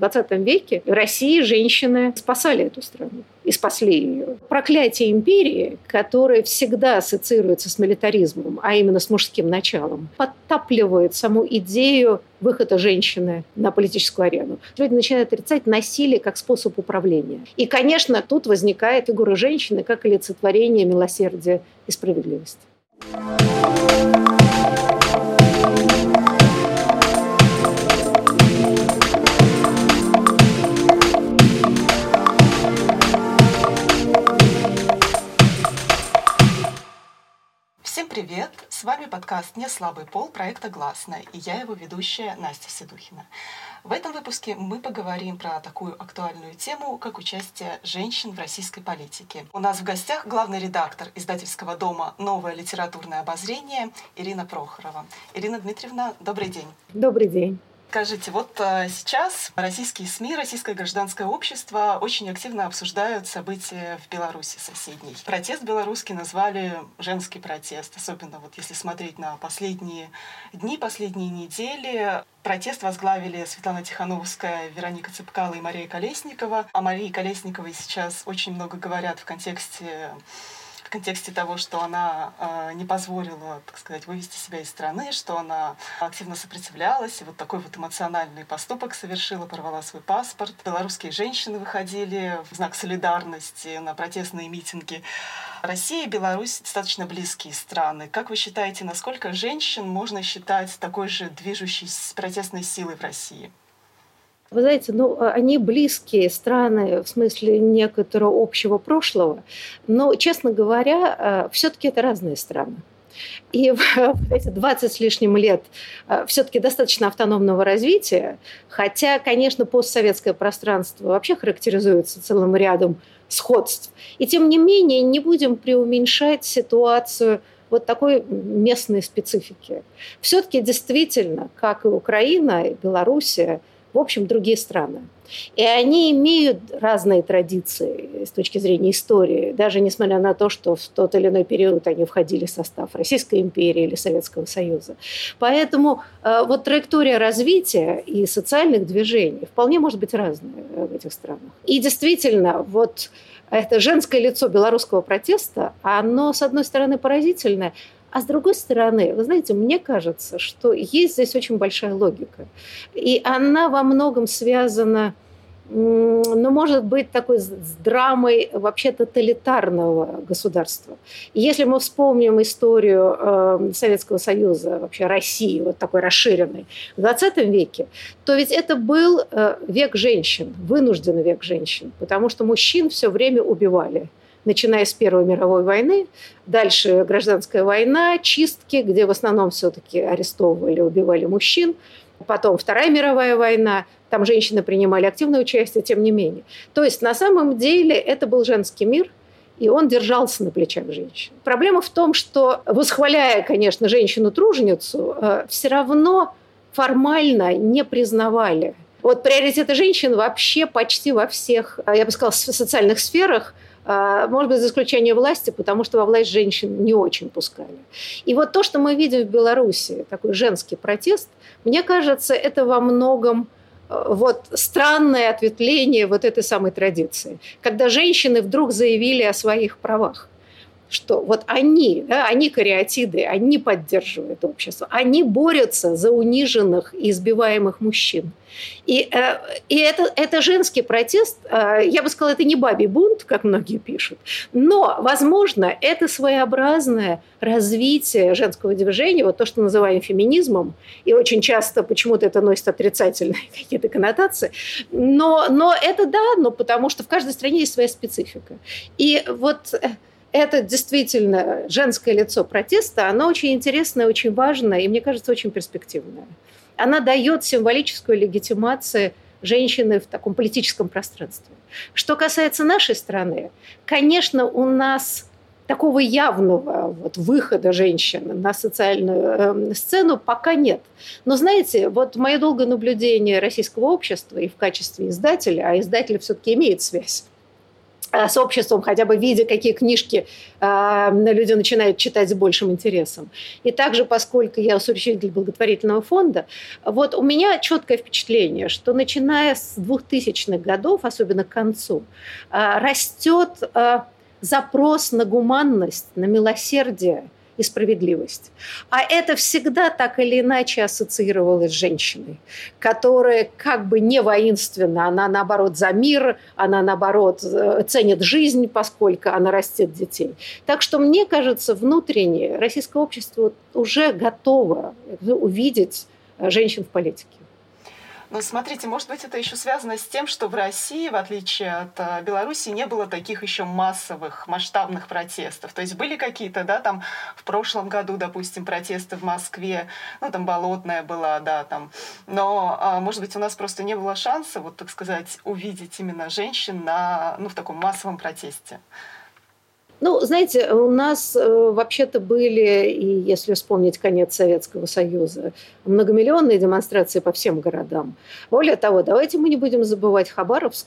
20 веке в России женщины спасали эту страну и спасли ее. Проклятие империи, которое всегда ассоциируется с милитаризмом, а именно с мужским началом, подтапливает саму идею выхода женщины на политическую арену. Люди начинают отрицать насилие как способ управления. И, конечно, тут возникает фигура женщины как олицетворение милосердия и справедливости. С вами подкаст «Не слабый пол» проекта «Гласная» и я его ведущая Настя Седухина. В этом выпуске мы поговорим про такую актуальную тему, как участие женщин в российской политике. У нас в гостях главный редактор издательского дома «Новое литературное обозрение» Ирина Прохорова. Ирина Дмитриевна, добрый день. Добрый день. Скажите, вот э, сейчас российские СМИ, российское гражданское общество очень активно обсуждают события в Беларуси соседней. Протест белорусский назвали женский протест, особенно вот если смотреть на последние дни, последние недели. Протест возглавили Светлана Тихановская, Вероника Цыпкала и Мария Колесникова. О Марии Колесниковой сейчас очень много говорят в контексте в контексте того, что она э, не позволила, так сказать, вывести себя из страны, что она активно сопротивлялась, и вот такой вот эмоциональный поступок совершила, порвала свой паспорт. Белорусские женщины выходили в знак солидарности на протестные митинги. Россия и Беларусь достаточно близкие страны. Как вы считаете, насколько женщин можно считать такой же движущей протестной силой в России? Вы знаете, ну, а, они близкие страны в смысле некоторого общего прошлого, но, честно говоря, а, все-таки это разные страны. И в эти 20 с лишним лет а, все-таки достаточно автономного развития, хотя, конечно, постсоветское пространство вообще характеризуется целым рядом сходств. И тем не менее не будем преуменьшать ситуацию вот такой местной специфики. Все-таки действительно, как и Украина, и Белоруссия, в общем, другие страны. И они имеют разные традиции с точки зрения истории, даже несмотря на то, что в тот или иной период они входили в состав Российской империи или Советского Союза. Поэтому э, вот траектория развития и социальных движений вполне может быть разная в этих странах. И действительно, вот это женское лицо белорусского протеста, оно, с одной стороны, поразительное, а с другой стороны, вы знаете, мне кажется, что есть здесь очень большая логика. И она во многом связана ну, может быть такой с драмой вообще тоталитарного государства. если мы вспомним историю э, Советского Союза, вообще России, вот такой расширенной, в 20 веке, то ведь это был э, век женщин, вынужденный век женщин, потому что мужчин все время убивали начиная с Первой мировой войны, дальше гражданская война, чистки, где в основном все-таки арестовывали, убивали мужчин, потом Вторая мировая война, там женщины принимали активное участие, тем не менее. То есть на самом деле это был женский мир, и он держался на плечах женщин. Проблема в том, что, восхваляя, конечно, женщину-труженицу, э, все равно формально не признавали. Вот приоритеты женщин вообще почти во всех, э, я бы сказала, социальных сферах – может быть, за исключением власти, потому что во власть женщин не очень пускали. И вот то, что мы видим в Беларуси, такой женский протест, мне кажется, это во многом э, вот странное ответвление вот этой самой традиции, когда женщины вдруг заявили о своих правах что вот они, да, они кариатиды, они поддерживают общество, они борются за униженных и избиваемых мужчин. И, э, и это, это женский протест, э, я бы сказала, это не бабий бунт, как многие пишут, но, возможно, это своеобразное развитие женского движения, вот то, что называем феминизмом, и очень часто почему-то это носит отрицательные какие-то коннотации, но, но это да, но потому что в каждой стране есть своя специфика. И вот э, это действительно женское лицо протеста, оно очень интересное, очень важное и, мне кажется, очень перспективное. Она дает символическую легитимацию женщины в таком политическом пространстве. Что касается нашей страны, конечно, у нас такого явного вот, выхода женщин на социальную э, сцену пока нет. Но знаете, вот мое долгое наблюдение российского общества и в качестве издателя, а издатель все-таки имеет связь с обществом, хотя бы видя, какие книжки э, люди начинают читать с большим интересом. И также, поскольку я учредитель благотворительного фонда, вот у меня четкое впечатление, что начиная с 2000-х годов, особенно к концу, э, растет э, запрос на гуманность, на милосердие – и справедливость. А это всегда так или иначе ассоциировалось с женщиной, которая как бы не воинственна, она наоборот за мир, она наоборот э, ценит жизнь, поскольку она растет детей. Так что мне кажется, внутренне российское общество уже готово увидеть женщин в политике. Но смотрите, может быть, это еще связано с тем, что в России, в отличие от э, Беларуси, не было таких еще массовых, масштабных протестов. То есть были какие-то, да, там в прошлом году, допустим, протесты в Москве, ну, там Болотная была, да, там. Но, а, может быть, у нас просто не было шанса, вот, так сказать, увидеть именно женщин на, ну, в таком массовом протесте. Ну, знаете, у нас э, вообще-то были, и если вспомнить конец Советского Союза, многомиллионные демонстрации по всем городам. Более того, давайте мы не будем забывать Хабаровск,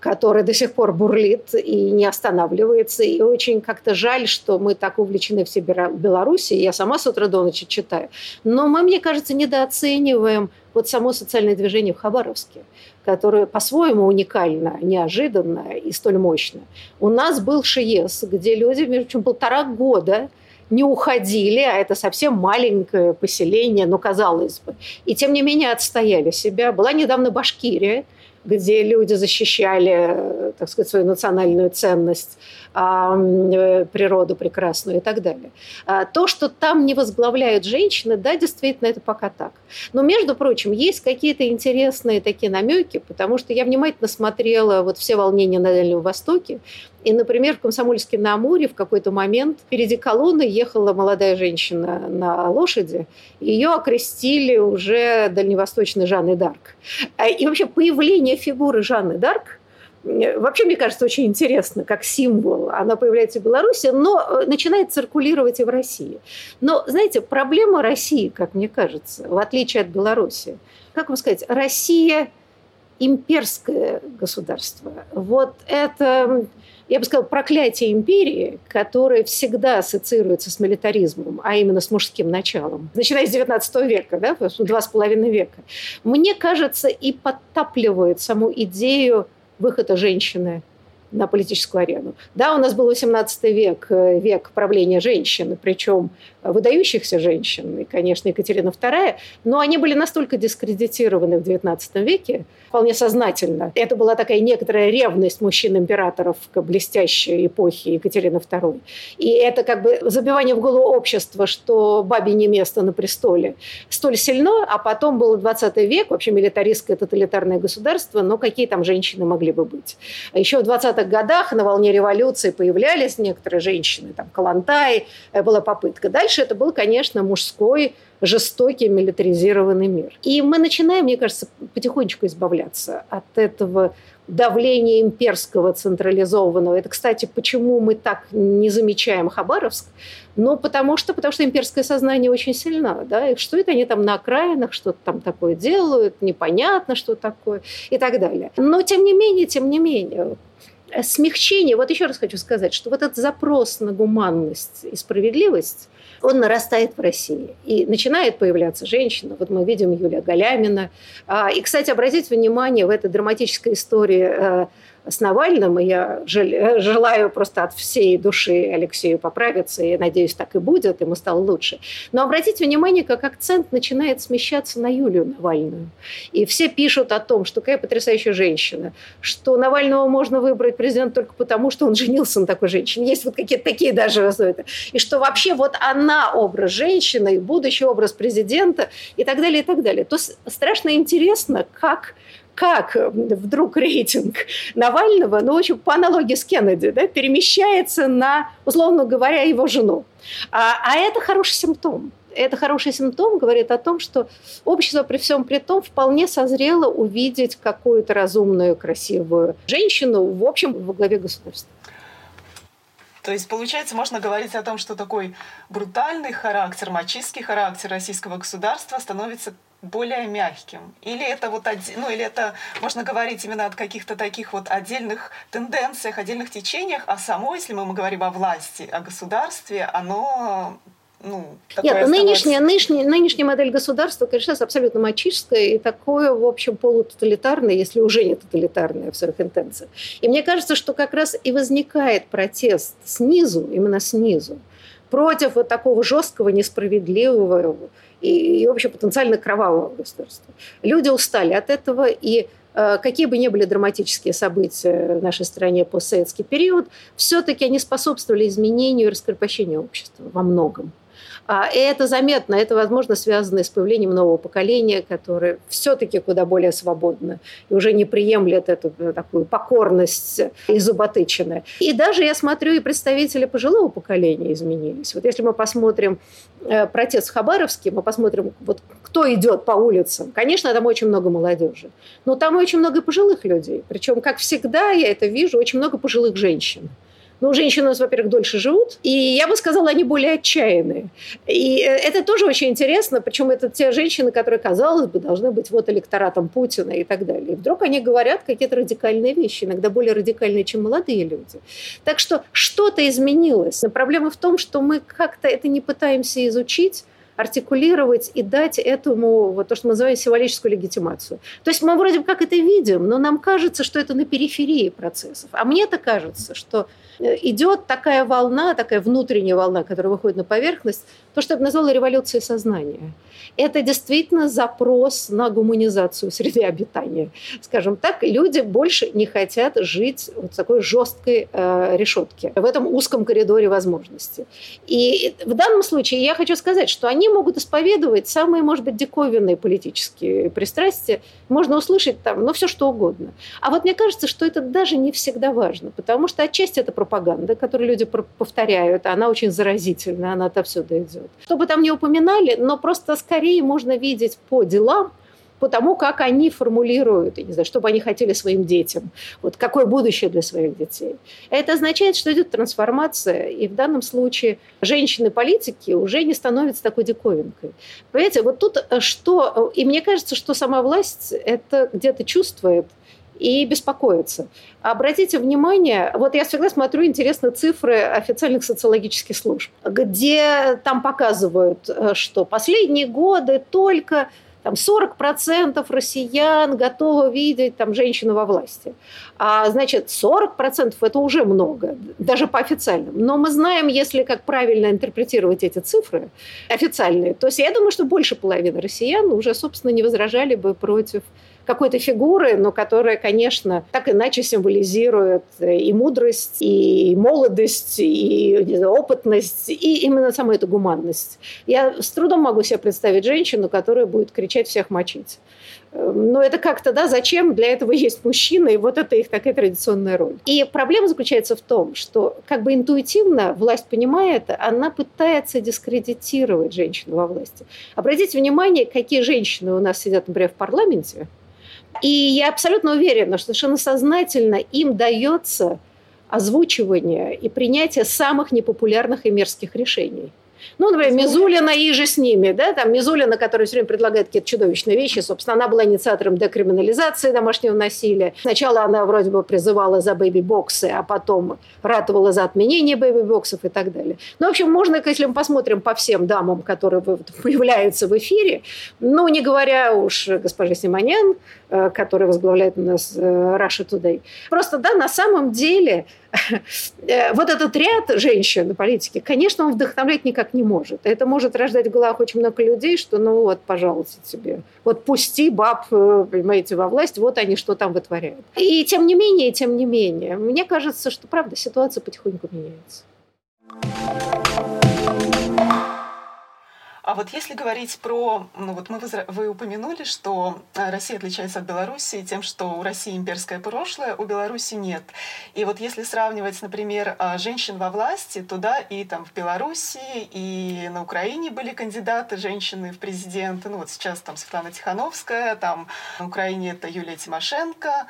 который до сих пор бурлит и не останавливается. И очень как-то жаль, что мы так увлечены все Беларуси. Я сама с утра до ночи читаю. Но мы, мне кажется, недооцениваем вот само социальное движение в Хабаровске, которое по-своему уникально, неожиданно и столь мощно. У нас был ШИЕС, где люди, между прочим, полтора года не уходили, а это совсем маленькое поселение, ну, казалось бы. И тем не менее отстояли себя. Была недавно Башкирия, где люди защищали, так сказать, свою национальную ценность, э, природу прекрасную и так далее. А то, что там не возглавляют женщины, да, действительно, это пока так. Но, между прочим, есть какие-то интересные такие намеки, потому что я внимательно смотрела вот все волнения на Дальнем Востоке, и, например, в Комсомольске на Амуре в какой-то момент впереди колонны ехала молодая женщина на лошади. Ее окрестили уже дальневосточной Жанной Дарк. А, и вообще появление фигуры Жанны Дарк вообще, мне кажется, очень интересно, как символ. Она появляется в Беларуси, но э, начинает циркулировать и в России. Но, знаете, проблема России, как мне кажется, в отличие от Беларуси, как вам сказать, Россия имперское государство. Вот это я бы сказала, проклятие империи, которое всегда ассоциируется с милитаризмом, а именно с мужским началом, начиная с 19 века, да, два с половиной века, мне кажется, и подтапливает саму идею выхода женщины на политическую арену. Да, у нас был 18 век, э, век правления женщин, причем выдающихся женщин, и, конечно, Екатерина II, но они были настолько дискредитированы в XIX веке, вполне сознательно. Это была такая некоторая ревность мужчин-императоров к блестящей эпохе Екатерины II. И это как бы забивание в голову общества, что бабе не место на престоле, столь сильно, а потом был 20 век, вообще милитаристское тоталитарное государство, но какие там женщины могли бы быть? А еще в 20-х годах на волне революции появлялись некоторые женщины, там Калантай, э, была попытка. Дальше это был, конечно, мужской жестокий милитаризированный мир. И мы начинаем, мне кажется, потихонечку избавляться от этого давления имперского централизованного. Это, кстати, почему мы так не замечаем Хабаровск? Ну, потому что, потому что имперское сознание очень сильно. Да? И что это они там на окраинах, что-то там такое делают, непонятно, что такое и так далее. Но, тем не менее, тем не менее, смягчение, вот еще раз хочу сказать, что вот этот запрос на гуманность и справедливость, он нарастает в России. И начинает появляться женщина. Вот мы видим Юлия Галямина. А, и, кстати, обратите внимание, в этой драматической истории э, с Навальным, и я желаю просто от всей души Алексею поправиться, и надеюсь, так и будет, ему стало лучше. Но обратите внимание, как акцент начинает смещаться на Юлию Навальную. И все пишут о том, что какая потрясающая женщина, что Навального можно выбрать президент только потому, что он женился на такой женщине. Есть вот какие-то такие даже. И что вообще вот она образ женщины, будущий образ президента и так далее, и так далее. То страшно интересно, как как э, вдруг рейтинг Навального, ну, общем, по аналогии с Кеннеди, да, перемещается на, условно говоря, его жену. А, а это хороший симптом. Это хороший симптом говорит о том, что общество при всем при том вполне созрело увидеть какую-то разумную, красивую женщину, в общем, во главе государства. То есть, получается, можно говорить о том, что такой брутальный характер, мачистский характер российского государства становится более мягким? Или это вот, ну, или это можно говорить именно от каких-то таких вот отдельных тенденциях, отдельных течениях, а само, если мы говорим о власти, о государстве, оно ну, Нет, нынешняя, нынешняя, нынешняя модель государства, конечно, абсолютно мачистская и такое, в общем, полутоталитарное, если уже не тоталитарное в своих интенциях. И мне кажется, что как раз и возникает протест снизу, именно снизу, против вот такого жесткого, несправедливого и, и в общем, потенциально кровавого государства. Люди устали от этого, и э, какие бы ни были драматические события в нашей стране постсоветский период, все-таки они способствовали изменению и раскрепощению общества во многом. А, и это заметно, это, возможно, связано с появлением нового поколения, которое все-таки куда более свободно и уже не приемлет эту э, такую покорность изуботыченную. И даже, я смотрю, и представители пожилого поколения изменились. Вот если мы посмотрим э, протест в Хабаровске, мы посмотрим, вот кто идет по улицам. Конечно, там очень много молодежи, но там очень много пожилых людей. Причем, как всегда, я это вижу, очень много пожилых женщин. Ну, женщины у нас, во-первых, дольше живут, и я бы сказала, они более отчаянные. И э, это тоже очень интересно, причем это те женщины, которые, казалось бы, должны быть вот электоратом Путина и так далее. И вдруг они говорят какие-то радикальные вещи, иногда более радикальные, чем молодые люди. Так что что-то изменилось. Но проблема в том, что мы как-то это не пытаемся изучить, артикулировать и дать этому вот то, что мы называем символическую легитимацию. То есть мы вроде бы как это видим, но нам кажется, что это на периферии процессов. А мне-то кажется, что э, идет такая волна, такая внутренняя волна, которая выходит на поверхность, то, что я бы назвала революцией сознания. Это действительно запрос на гуманизацию среды обитания. Скажем так, люди больше не хотят жить в такой жесткой э, решетке, в этом узком коридоре возможностей. И в данном случае я хочу сказать, что они могут исповедовать самые, может быть, диковинные политические пристрастия. Можно услышать там, ну, все что угодно. А вот мне кажется, что это даже не всегда важно, потому что отчасти это пропаганда, которую люди повторяют, она очень заразительна, она отовсюду идет. Что бы там ни упоминали, но просто скорее можно видеть по делам, по тому, как они формулируют, я не знаю, что бы они хотели своим детям, вот какое будущее для своих детей. Это означает, что идет трансформация, и в данном случае женщины-политики уже не становятся такой диковинкой. Понимаете, вот тут э, что, и мне кажется, что сама власть это где-то чувствует, и беспокоиться. Обратите внимание, вот я всегда смотрю интересные цифры официальных социологических служб, где там показывают, э, что последние годы только там 40% россиян готовы видеть там, женщину во власти. А, значит, 40% это уже много, даже по официальным. Но мы знаем, если как правильно интерпретировать эти цифры официальные, то есть я думаю, что больше половины россиян уже, собственно, не возражали бы против какой-то фигуры, но которая, конечно, так иначе символизирует и мудрость, и молодость, и знаю, опытность, и именно саму эту гуманность. Я с трудом могу себе представить женщину, которая будет кричать «всех мочить». Эм, но это как-то, да, зачем? Для этого есть мужчины, и вот это их такая традиционная роль. И проблема заключается в том, что как бы интуитивно власть понимает, она пытается дискредитировать женщину во власти. Обратите внимание, какие женщины у нас сидят, например, в парламенте, и я абсолютно уверена, что совершенно сознательно им дается озвучивание и принятие самых непопулярных и мерзких решений. Ну, например, Мизулина иже с ними, да, там Мизулина, которая все время предлагает какие-то чудовищные вещи, собственно, она была инициатором декриминализации домашнего насилия. Сначала она вроде бы призывала за бэйби-боксы, а потом ратовала за отменение бэйби-боксов и так далее. Ну, в общем, можно, если мы посмотрим по всем дамам, которые появляются в эфире, ну, не говоря уж госпоже Симонян, э, которая возглавляет у нас э, Russia Today, просто, да, на самом деле Э, вот этот ряд женщин политики, конечно, он вдохновлять никак не может. Это может рождать в головах очень много людей, что ну вот, пожалуйста, тебе, вот пусти баб, э, понимаете, во власть, вот они что там вытворяют. И тем не менее, тем не менее, мне кажется, что, правда, ситуация потихоньку меняется. Вот если говорить про, ну вот мы вы упомянули, что э, Россия отличается от Беларуси тем, что у России имперское прошлое, у Беларуси нет. И вот если сравнивать, например, э, женщин во власти, то да, и там в Беларуси, и на Украине были кандидаты женщины в президенты. Ну вот сейчас там Светлана Тихановская, там на Украине это Юлия Тимошенко.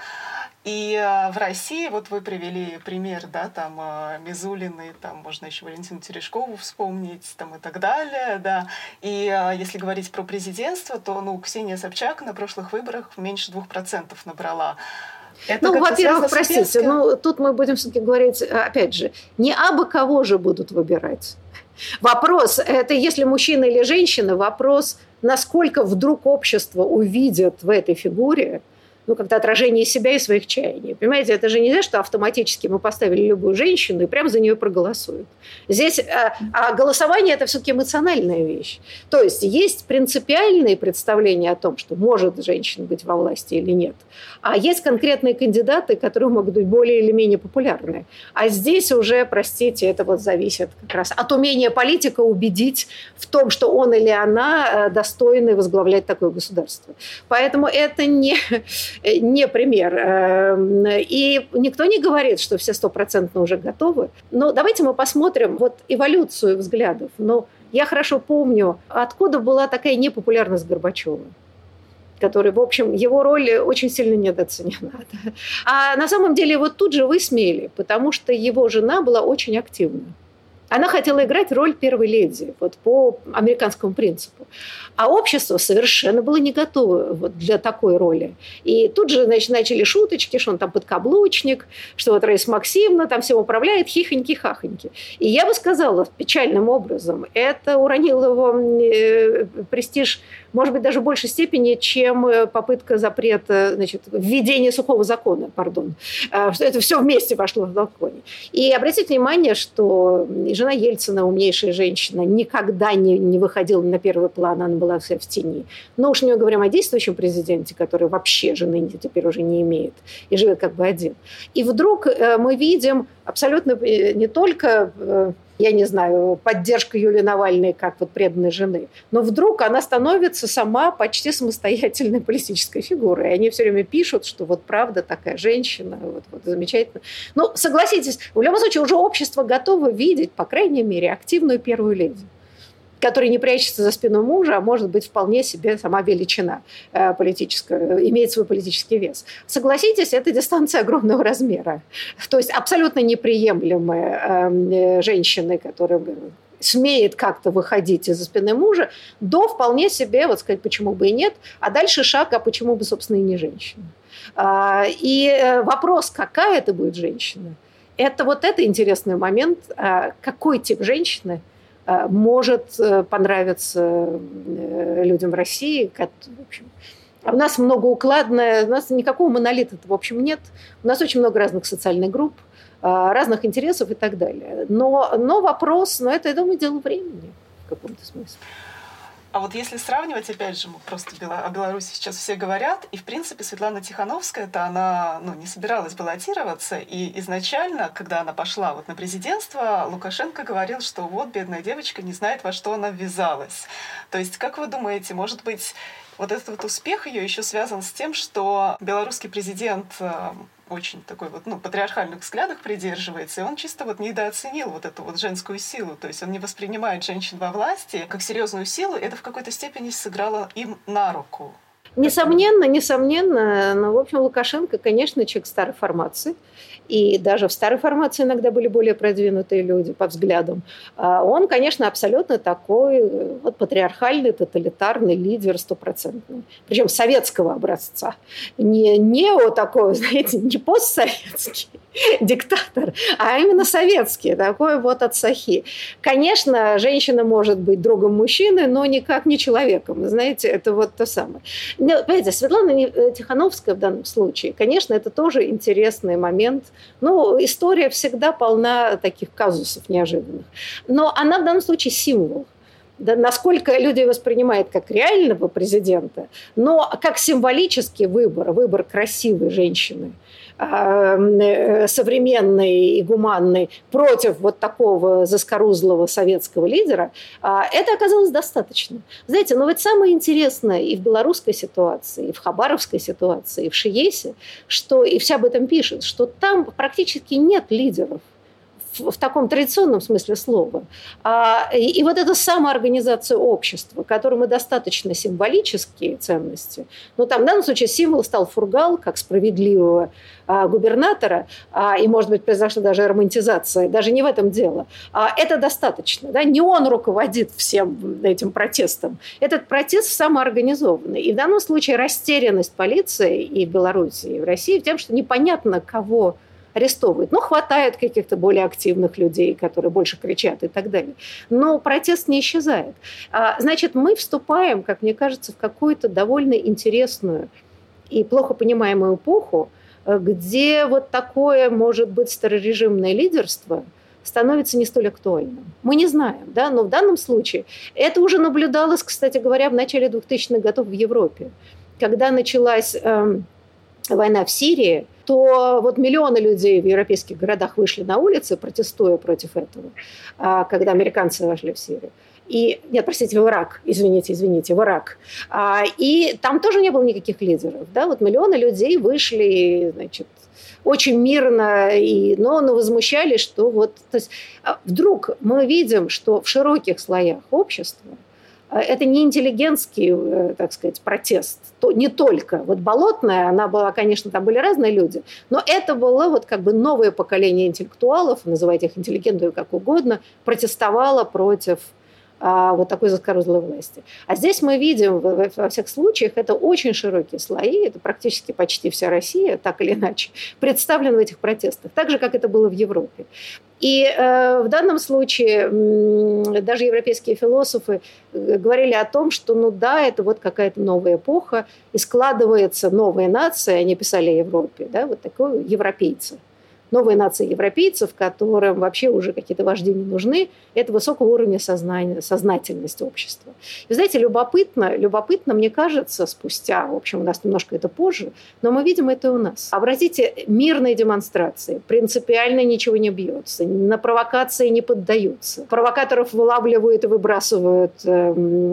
И э, в России, вот вы привели пример, да, там э, Мизулины, там можно еще Валентину Терешкову вспомнить, там и так далее, да. И э, если говорить про президентство, то, ну, Ксения Собчак на прошлых выборах меньше двух процентов набрала. Это ну, во-первых, простите, ну, тут мы будем все-таки говорить, опять же, не абы кого же будут выбирать. Вопрос, это если мужчина или женщина, вопрос, насколько вдруг общество увидит в этой фигуре – ну, как-то отражение себя и своих чаяний. Понимаете, это же нельзя, что автоматически мы поставили любую женщину и прямо за нее проголосуют. Здесь а, а голосование – это все-таки эмоциональная вещь. То есть есть принципиальные представления о том, что может женщина быть во власти или нет, а есть конкретные кандидаты, которые могут быть более или менее популярны. А здесь уже, простите, это вот зависит как раз от умения политика убедить в том, что он или она э, достойны возглавлять такое государство. Поэтому это не не пример. Эм, и никто не говорит, что все стопроцентно уже готовы. Но давайте мы посмотрим вот эволюцию взглядов. Но я хорошо помню, откуда была такая непопулярность Горбачева который, в общем, его роль очень сильно недооценена. А на самом деле его тут же высмеяли, потому что его жена была очень активна. Она хотела играть роль первой леди, вот по американскому принципу. А общество совершенно было не готово вот для такой роли. И тут же значит, начали шуточки, что он там подкаблучник, что вот Раиса Максимовна там всем управляет, хихоньки-хахоньки. И я бы сказала печальным образом, это уронило его э, престиж может быть, даже в большей степени, чем э, попытка запрета, значит, введения сухого закона, пардон. А, что это все вместе пошло в законе. И обратите внимание, что жена Ельцина, умнейшая женщина, никогда не, не выходила на первый план, она была вся в тени. Но уж не говорим о действующем президенте, который вообще жены теперь уже не имеет и живет как бы один. И вдруг э, мы видим абсолютно э, не только я не знаю, поддержка Юлии Навальной как вот преданной жены. Но вдруг она становится сама почти самостоятельной политической фигурой. И они все время пишут, что вот правда такая женщина, вот, вот замечательно. Ну, согласитесь, в любом случае уже общество готово видеть, по крайней мере, активную первую леди который не прячется за спину мужа, а может быть вполне себе сама величина э, политическая, имеет свой политический вес. Согласитесь, это дистанция огромного размера. То есть абсолютно неприемлемые эм, э, женщины, которые смеет как-то выходить из-за спины мужа, до вполне себе, вот сказать, почему бы и нет, а дальше шаг, а почему бы, собственно, и не женщина. А, и э, вопрос, какая это будет женщина, это вот это интересный момент, а, какой тип женщины – может э, понравиться э, людям в России. В общем, а у нас многоукладное, у нас никакого монолита в общем нет. У нас очень много разных социальных групп, разных интересов и так далее. Но, но вопрос, но это, я думаю, дело времени в каком-то смысле. А вот если сравнивать, опять же, мы просто о Беларуси сейчас все говорят, и, в принципе, Светлана Тихановская, это она ну, не собиралась баллотироваться, и изначально, когда она пошла вот на президентство, Лукашенко говорил, что вот бедная девочка не знает, во что она ввязалась. То есть, как вы думаете, может быть, вот этот вот успех ее еще связан с тем, что белорусский президент э, очень такой вот, ну, патриархальных взглядах придерживается, и он чисто вот недооценил вот эту вот женскую силу, то есть он не воспринимает женщин во власти как серьезную силу, это в какой-то степени сыграло им на руку. Несомненно, несомненно, но, в общем, Лукашенко, конечно, человек старой формации, и даже в старой формации иногда были более продвинутые люди по взглядам. А он, конечно, абсолютно такой вот патриархальный, тоталитарный лидер стопроцентный. Причем советского образца. Не, не вот такой, знаете, не постсоветский диктатор, а именно советский, такой вот от Сахи. Конечно, женщина может быть другом мужчины, но никак не человеком. Знаете, это вот то самое. Но, понимаете, Светлана Тихановская в данном случае, конечно, это тоже интересный момент – ну, история всегда полна таких казусов неожиданных. Но она в данном случае символ. Да, насколько люди воспринимают как реального президента, но как символический выбор, выбор красивой женщины – Э, современной и гуманной против вот такого заскорузлого советского лидера, а, это оказалось достаточно. Знаете, но ведь самое интересное и в белорусской ситуации, и в хабаровской ситуации, и в Шиесе, что и все об этом пишут, что там практически нет лидеров в, таком традиционном смысле слова. А, и, и вот эта самоорганизация общества, которому достаточно символические ценности, ну там в данном случае символ стал фургал, как справедливого а, губернатора, а, и, может быть, произошла даже романтизация, даже не в этом дело. А, это достаточно. Да? Не он руководит всем этим протестом. Этот протест самоорганизованный. И в данном случае растерянность полиции и в Беларуси, и в России в тем, что непонятно, кого арестовывают. Ну, хватает каких-то более активных людей, которые больше кричат и так далее. Но протест не исчезает. Значит, мы вступаем, как мне кажется, в какую-то довольно интересную и плохо понимаемую эпоху, где вот такое, может быть, старорежимное лидерство становится не столь актуальным. Мы не знаем, да, но в данном случае это уже наблюдалось, кстати говоря, в начале 2000-х годов в Европе. Когда началась э, война в Сирии, то вот миллионы людей в европейских городах вышли на улицы, протестуя против этого, а, когда американцы вошли в Сирию и, нет, простите, в Ирак, извините, извините, в Ирак. А, и там тоже не было никаких лидеров, да, вот миллионы людей вышли, значит, очень мирно, и, но, но возмущались, что вот, то есть а, вдруг мы видим, что в широких слоях общества это не интеллигентский, э, так сказать, протест, то не только. Вот Болотная, она была, конечно, там были разные люди, но это было вот как бы новое поколение интеллектуалов, называйте их интеллигентами как угодно, протестовало против вот такой заскорузлой власти. А здесь мы видим, во всех случаях, это очень широкие слои, это практически почти вся Россия, так или иначе, представлена в этих протестах, так же, как это было в Европе. И э, в данном случае э, даже европейские философы э, говорили о том, что ну да, это вот какая-то новая эпоха, и складывается новая нация, они писали о Европе, да, вот такой европейцы новая нация европейцев, которым вообще уже какие-то вожди не нужны, это высокого уровня сознания, сознательности общества. И, знаете, любопытно, любопытно, мне кажется, спустя, в общем, у нас немножко это позже, но мы видим это у нас. Обратите, мирные демонстрации, принципиально ничего не бьется, на провокации не поддаются. Провокаторов вылавливают и выбрасывают э,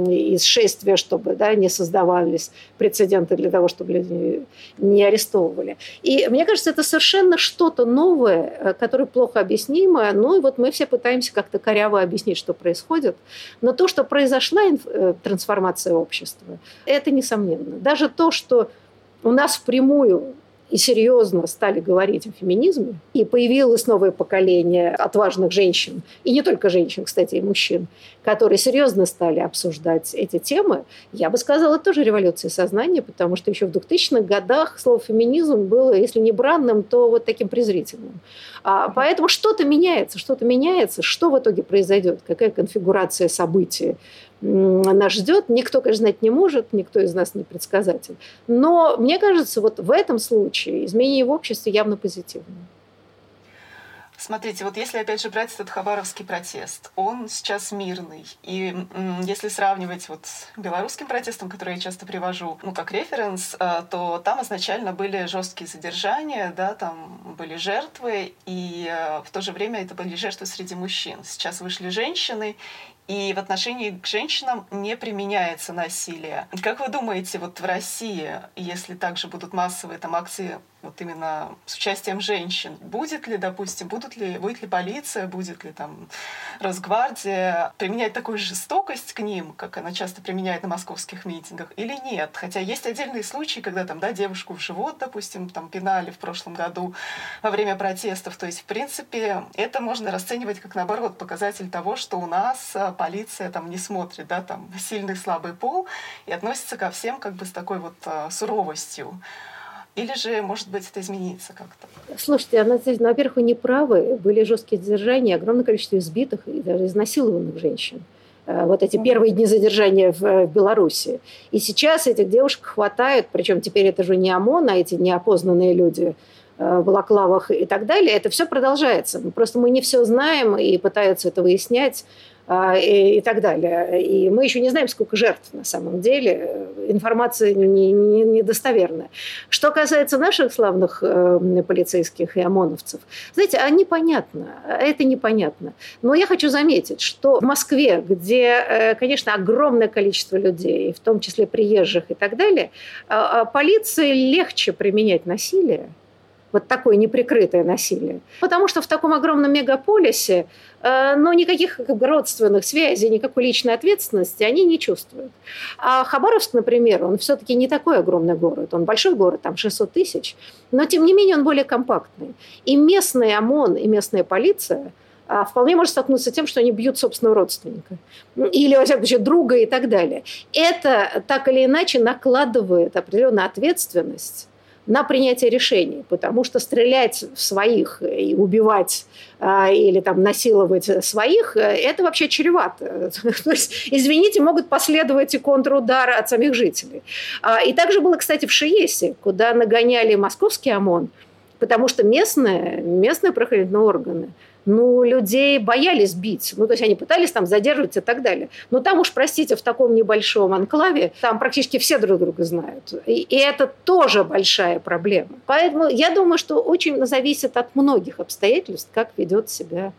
из шествия, чтобы да, не создавались прецеденты для того, чтобы люди не арестовывали. И мне кажется, это совершенно что-то новое, новое, э, которое плохо объяснимое. Ну и вот мы все пытаемся как-то коряво объяснить, что происходит. Но то, что произошла э, трансформация общества, это несомненно. Даже то, что у нас впрямую и серьезно стали говорить о феминизме, и появилось новое поколение отважных женщин, и не только женщин, кстати, и мужчин, которые серьезно стали обсуждать эти темы, я бы сказала, тоже революция сознания, потому что еще в 2000-х годах слово «феминизм» было, если не бранным, то вот таким презрительным. А, поэтому что-то меняется, что-то меняется. Что в итоге произойдет? Какая конфигурация событий? Нас ждет. Никто, конечно, знать не может, никто из нас не предсказатель. Но мне кажется, вот в этом случае изменения в обществе явно позитивные. Смотрите, вот если опять же брать этот хабаровский протест, он сейчас мирный. И если сравнивать вот с белорусским протестом, который я часто привожу, ну, как референс, э, то там изначально были жесткие задержания, да, там были жертвы, и э, в то же время это были жертвы среди мужчин. Сейчас вышли женщины, и в отношении к женщинам не применяется насилие. Как вы думаете, вот в России, если также будут массовые там акции вот именно с участием женщин. Будет ли, допустим, будут ли, будет ли полиция, будет ли там Росгвардия применять такую жестокость к ним, как она часто применяет на московских митингах, или нет? Хотя есть отдельные случаи, когда там, да, девушку в живот, допустим, там пинали в прошлом году во время протестов. То есть, в принципе, это можно расценивать как, наоборот, показатель того, что у нас а, полиция там не смотрит, да, там сильный слабый пол и относится ко всем как бы с такой вот а, суровостью. Или же, может быть, это изменится как-то? Слушайте, она здесь, ну, во-первых, вы не правы. Были жесткие задержания, огромное количество избитых и даже изнасилованных женщин. Э, вот эти первые дни задержания в, Беларуси. И сейчас этих девушек хватает, причем теперь это же не ОМОН, а эти неопознанные люди э, в балаклавах и так далее. Это все продолжается. Просто мы не все знаем и пытаются это выяснять. А, и, и так далее. И мы еще не знаем, сколько жертв на самом деле. Информация недостоверная. Не, не Что касается наших славных э, полицейских и ОМОНовцев, знаете, а непонятно, это непонятно. Но я хочу заметить, что в Москве, где, э, конечно, огромное количество людей, в том числе приезжих и так далее, э, полиции легче применять насилие, вот такое неприкрытое насилие. Потому что в таком огромном мегаполисе э, ну, никаких родственных связей, никакой личной ответственности они не чувствуют. А Хабаровск, например, он все-таки не такой огромный город. Он большой город, там 600 тысяч, но тем не менее он более компактный. И местный ОМОН, и местная полиция – а вполне может столкнуться с тем, что они бьют собственного родственника или, во всяком случае, друга и так далее. Это так или иначе накладывает определенную ответственность на принятие решений, потому что стрелять в своих и убивать а, или там насиловать своих, это вообще чревато. То есть, извините, могут последовать и контрудары от самих жителей. А, и также было, кстати, в Шиесе, куда нагоняли московский ОМОН, потому что местные, местные правоохранительные органы – ну, людей боялись бить. Ну, то есть они пытались там задерживать и так далее. Но там уж, простите, в таком небольшом анклаве, там практически все друг друга знают. И, и это тоже большая проблема. Поэтому я думаю, что очень зависит от многих обстоятельств, как ведет себя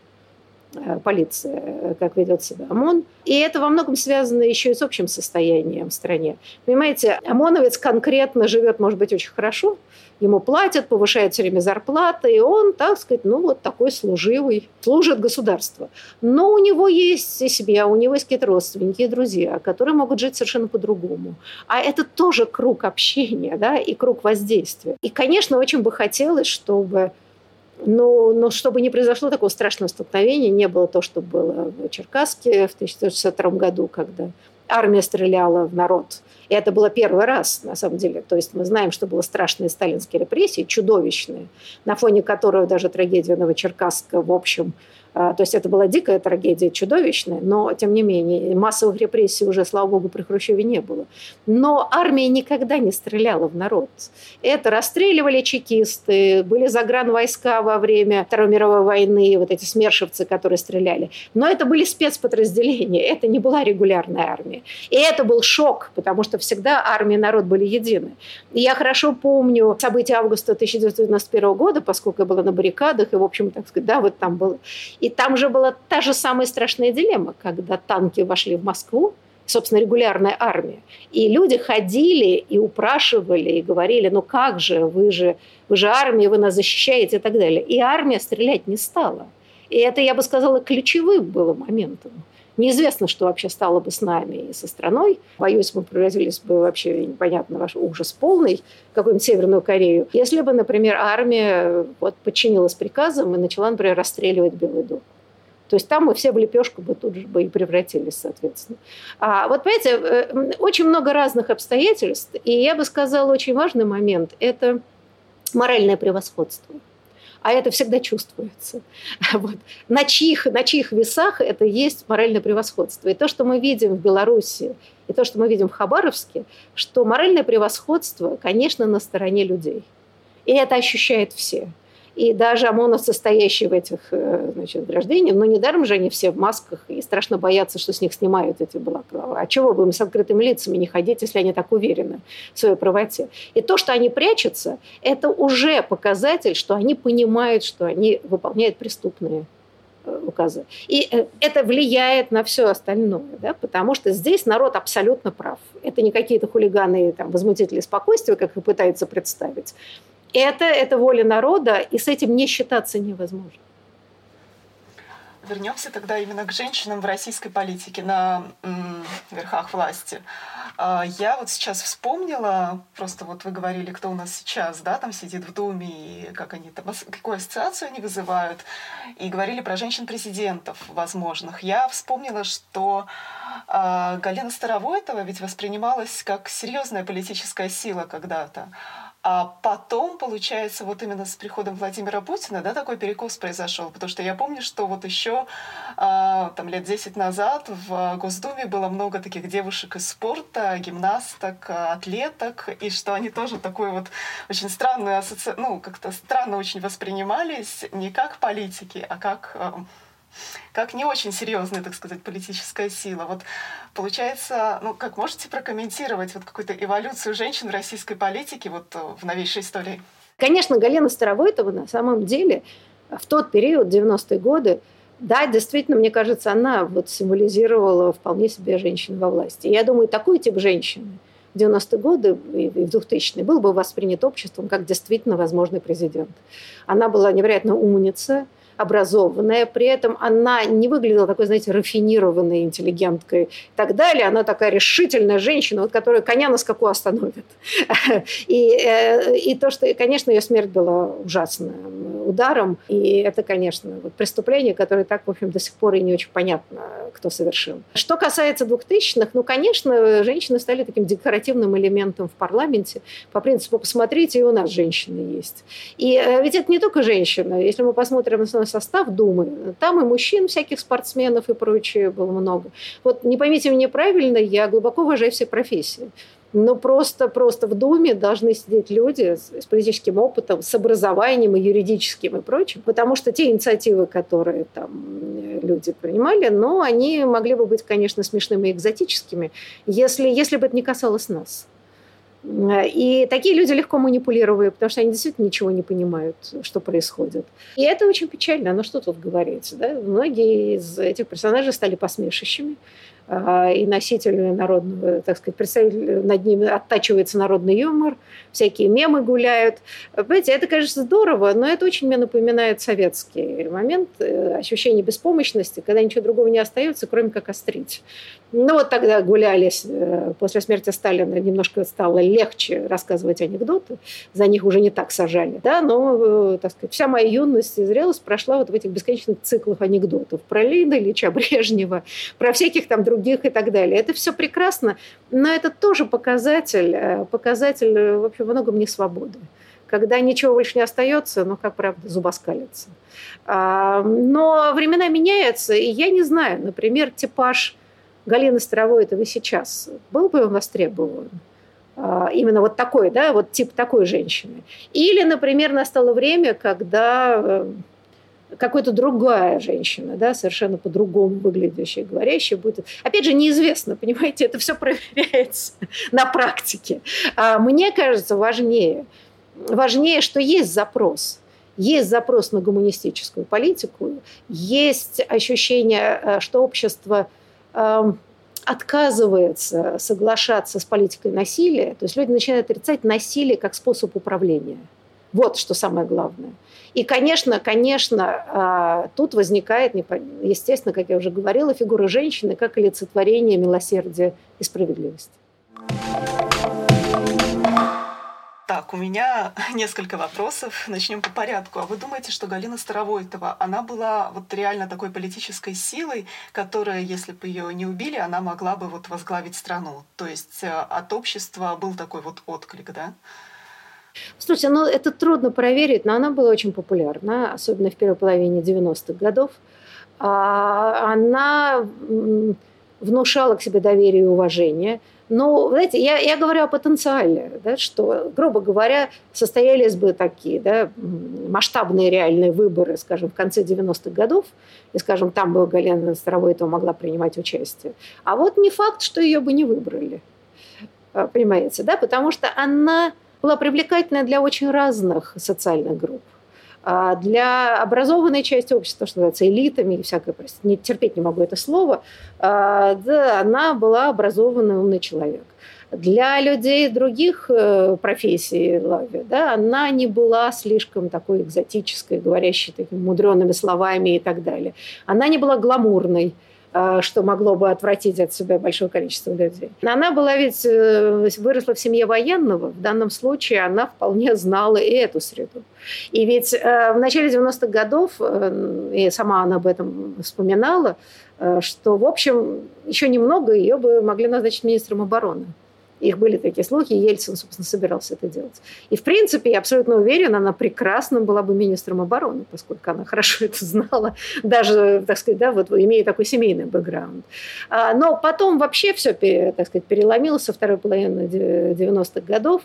полиция, как ведет себя ОМОН. И это во многом связано еще и с общим состоянием в стране. Понимаете, ОМОНовец конкретно живет, может быть, очень хорошо, ему платят, повышают все время зарплаты, и он, так сказать, ну вот такой служивый, служит государству. Но у него есть и семья, у него есть какие-то родственники и друзья, которые могут жить совершенно по-другому. А это тоже круг общения, да, и круг воздействия. И, конечно, очень бы хотелось, чтобы но, но чтобы не произошло такого страшного столкновения, не было то, что было в Черкасске в 1962 году, когда армия стреляла в народ и это было первый раз, на самом деле. То есть мы знаем, что было страшные сталинские репрессии, чудовищные, на фоне которых даже трагедия Новочеркасска, в общем, то есть это была дикая трагедия, чудовищная, но, тем не менее, массовых репрессий уже, слава богу, при Хрущеве не было. Но армия никогда не стреляла в народ. Это расстреливали чекисты, были загранвойска во время Второй мировой войны, вот эти смершевцы, которые стреляли. Но это были спецподразделения, это не была регулярная армия. И это был шок, потому что всегда армия и народ были едины. И я хорошо помню события августа 1991 года, поскольку я была на баррикадах, и, в общем, так сказать, да, вот там было и там же была та же самая страшная дилемма, когда танки вошли в Москву, собственно, регулярная армия. И люди ходили и упрашивали, и говорили, ну как же, вы же, вы же армия, вы нас защищаете и так далее. И армия стрелять не стала. И это, я бы сказала, ключевым было моментом. Неизвестно, что вообще стало бы с нами и со страной. Боюсь, мы превратились бы вообще, непонятно, ваш ужас полный, какую-нибудь Северную Корею. Если бы, например, армия вот, подчинилась приказам и начала, например, расстреливать Белый дом. То есть там мы все в лепешку бы тут же бы и превратились, соответственно. А вот, понимаете, э, очень много разных обстоятельств, и я бы сказала, очень важный момент – это моральное превосходство а это всегда чувствуется. Вот. На, чьих, на чьих весах это есть моральное превосходство. И то, что мы видим в Беларуси, и то, что мы видим в Хабаровске, что моральное превосходство, конечно, на стороне людей. И это ощущают все. И даже ОМОНовцы, состоящие в этих э, значит, гражданах, но недаром же они все в масках и страшно боятся, что с них снимают эти балаклавы. А чего бы им с открытыми лицами не ходить, если они так уверены в своей правоте? И то, что они прячутся, это уже показатель, что они понимают, что они выполняют преступные э, указы. И э, это влияет на все остальное, да, потому что здесь народ абсолютно прав. Это не какие-то хулиганы, там, возмутители спокойствия, как их пытаются представить. Это, это воля народа, и с этим не считаться невозможно. Вернемся тогда именно к женщинам в российской политике на верхах власти. А, я вот сейчас вспомнила, просто вот вы говорили, кто у нас сейчас, да, там сидит в Думе, и как они там, какую ассоциацию они вызывают, и говорили про женщин-президентов возможных. Я вспомнила, что э, Галина Старовойтова ведь воспринималась как серьезная политическая сила когда-то. А потом, получается, вот именно с приходом Владимира Путина, да, такой перекос произошел, потому что я помню, что вот еще а, там лет 10 назад в Госдуме было много таких девушек из спорта, гимнасток, атлеток, и что они тоже такую вот очень странную ассоци... ну, как-то странно очень воспринимались не как политики, а как как не очень серьезная, так сказать, политическая сила. Вот получается, ну как можете прокомментировать вот какую-то эволюцию женщин в российской политике вот э, в новейшей истории? Конечно, Галина Старовойтова на самом деле в тот период, 90-е годы, да, действительно, мне кажется, она вот символизировала вполне себе женщин во власти. я думаю, такой тип женщины, в 90-е годы и в 2000-е был бы воспринят обществом как действительно возможный президент. Она была невероятно умница, образованная, при этом она не выглядела такой, знаете, рафинированной интеллигенткой и так далее. Она такая решительная женщина, вот, которая коня на скаку остановит. И, э, и то, что, конечно, ее смерть была ужасным ударом, и это, конечно, вот преступление, которое так, в общем, до сих пор и не очень понятно, кто совершил. Что касается 2000-х, ну, конечно, женщины стали таким декоративным элементом в парламенте. По принципу, посмотрите, и у нас женщины есть. И э, ведь это не только женщины. Если мы посмотрим на состав Думы. Там и мужчин, всяких спортсменов и прочее было много. Вот не поймите меня правильно, я глубоко уважаю все профессии. Но просто, просто в Думе должны сидеть люди с, политическим опытом, с образованием и юридическим и прочим, потому что те инициативы, которые там люди принимали, но они могли бы быть, конечно, смешными и экзотическими, если, если бы это не касалось нас. И такие люди легко манипулируют, потому что они действительно ничего не понимают, что происходит. И это очень печально. Но что тут говорится? Да? Многие из этих персонажей стали посмешищами. А, и носитель народного, так сказать, представитель, над ними оттачивается народный юмор, всякие мемы гуляют. Понимаете, это, конечно, здорово, но это очень мне напоминает советский момент, э, ощущение беспомощности, когда ничего другого не остается, кроме как острить. Ну вот тогда гулялись, э, после смерти Сталина немножко стало легче рассказывать анекдоты, за них уже не так сажали, да, но, э, так сказать, вся моя юность и зрелость прошла вот в этих бесконечных циклах анекдотов про Ленина Ильича Брежнева, про всяких там других и так далее. Это все прекрасно, но это тоже показатель, э, показатель э, вообще во многом не свободы. Когда ничего больше не остается, ну, как правда, зубоскалится. А, но времена меняются, и я не знаю, например, типаж Галины Старовой этого сейчас был бы он востребован? А, именно вот такой, да, вот тип такой женщины. Или, например, настало время, когда э, какая-то другая женщина, да, совершенно по-другому выглядящая, говорящая будет. Опять же, неизвестно, понимаете, это все проверяется на практике. А мне кажется, важнее, важнее, что есть запрос. Есть запрос на гуманистическую политику, есть ощущение, э, что общество эм, отказывается соглашаться с политикой насилия, то есть люди начинают отрицать насилие как способ управления. Вот что самое главное. И, конечно, конечно, а, тут возникает, естественно, как я уже говорила, фигура женщины как олицетворение милосердия и справедливости. Так, у меня несколько вопросов. Начнем по порядку. А вы думаете, что Галина Старовойтова, она была вот реально такой политической силой, которая, если бы ее не убили, она могла бы вот возглавить страну? То есть э, от общества был такой вот отклик, да? Слушайте, ну это трудно проверить, но она была очень популярна, особенно в первой половине 90-х годов. А, она внушала к себе доверие и уважение. Но, знаете, я, я говорю о потенциале, да, что, грубо говоря, состоялись бы такие да, масштабные реальные выборы, скажем, в конце 90-х годов, и, скажем, там бы Галина Старовойтова могла принимать участие. А вот не факт, что ее бы не выбрали, а, понимаете, да, потому что она была привлекательна для очень разных социальных групп. А для образованной части общества, что называется, элитами и всякое, простите, не, терпеть не могу это слово, а, да, она была образованный, умный человек. Для людей других э, профессий Лави, да, она не была слишком такой экзотической, говорящей такими мудреными словами и так далее. Она не была гламурной. А, что могло бы отвратить от себя большое количество людей. Она была ведь, э, выросла в семье военного, в данном случае она вполне знала и эту среду. И ведь э, в начале 90-х годов, э, и сама она об этом вспоминала, что, в общем, еще немного ее бы могли назначить министром обороны. Их были такие слухи, Ельцин, собственно, собирался это делать. И, в принципе, я абсолютно уверена, она прекрасно была бы министром обороны, поскольку она хорошо это знала, даже, так сказать, да, вот имея такой семейный бэкграунд. А, но потом вообще все, так сказать, переломилось со второй половины 90-х годов.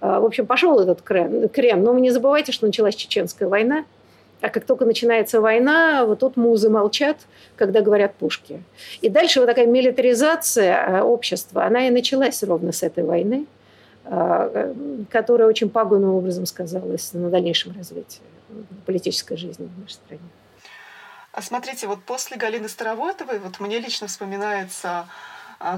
А, в общем, пошел этот крен. Но не забывайте, что началась Чеченская война, а как только начинается война, вот тут музы молчат, когда говорят пушки. И дальше вот такая милитаризация э, общества, она и началась ровно с этой войны, э, которая очень пагубным образом сказалась на дальнейшем развитии политической жизни в нашей стране. А смотрите, вот после Галины Старовойтовой, вот мне лично вспоминается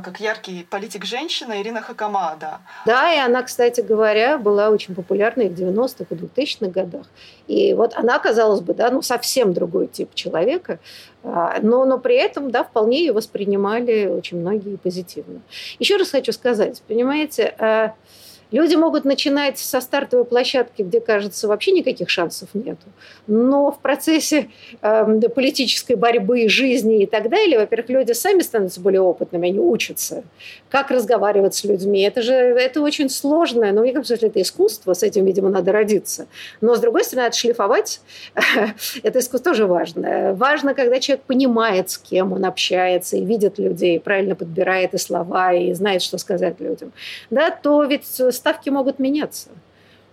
как яркий политик-женщина Ирина Хакамада. Да, и она, кстати говоря, была очень популярной в 90-х и 2000-х годах. И вот она, казалось бы, да, ну, совсем другой тип человека, а, но, но при этом, да, вполне ее воспринимали очень многие позитивно. Еще раз хочу сказать, понимаете, а, Люди могут начинать со стартовой площадки, где, кажется, вообще никаких шансов нет. Но в процессе э, политической борьбы, жизни и так далее, во-первых, люди сами становятся более опытными, они учатся, как разговаривать с людьми. Это же это очень сложное, но мне кажется, это искусство, с этим, видимо, надо родиться. Но, с другой стороны, отшлифовать это искусство тоже важно. Важно, когда человек понимает, с кем он общается, и видит людей, правильно подбирает и слова, и знает, что сказать людям. Да, то ведь ставки могут меняться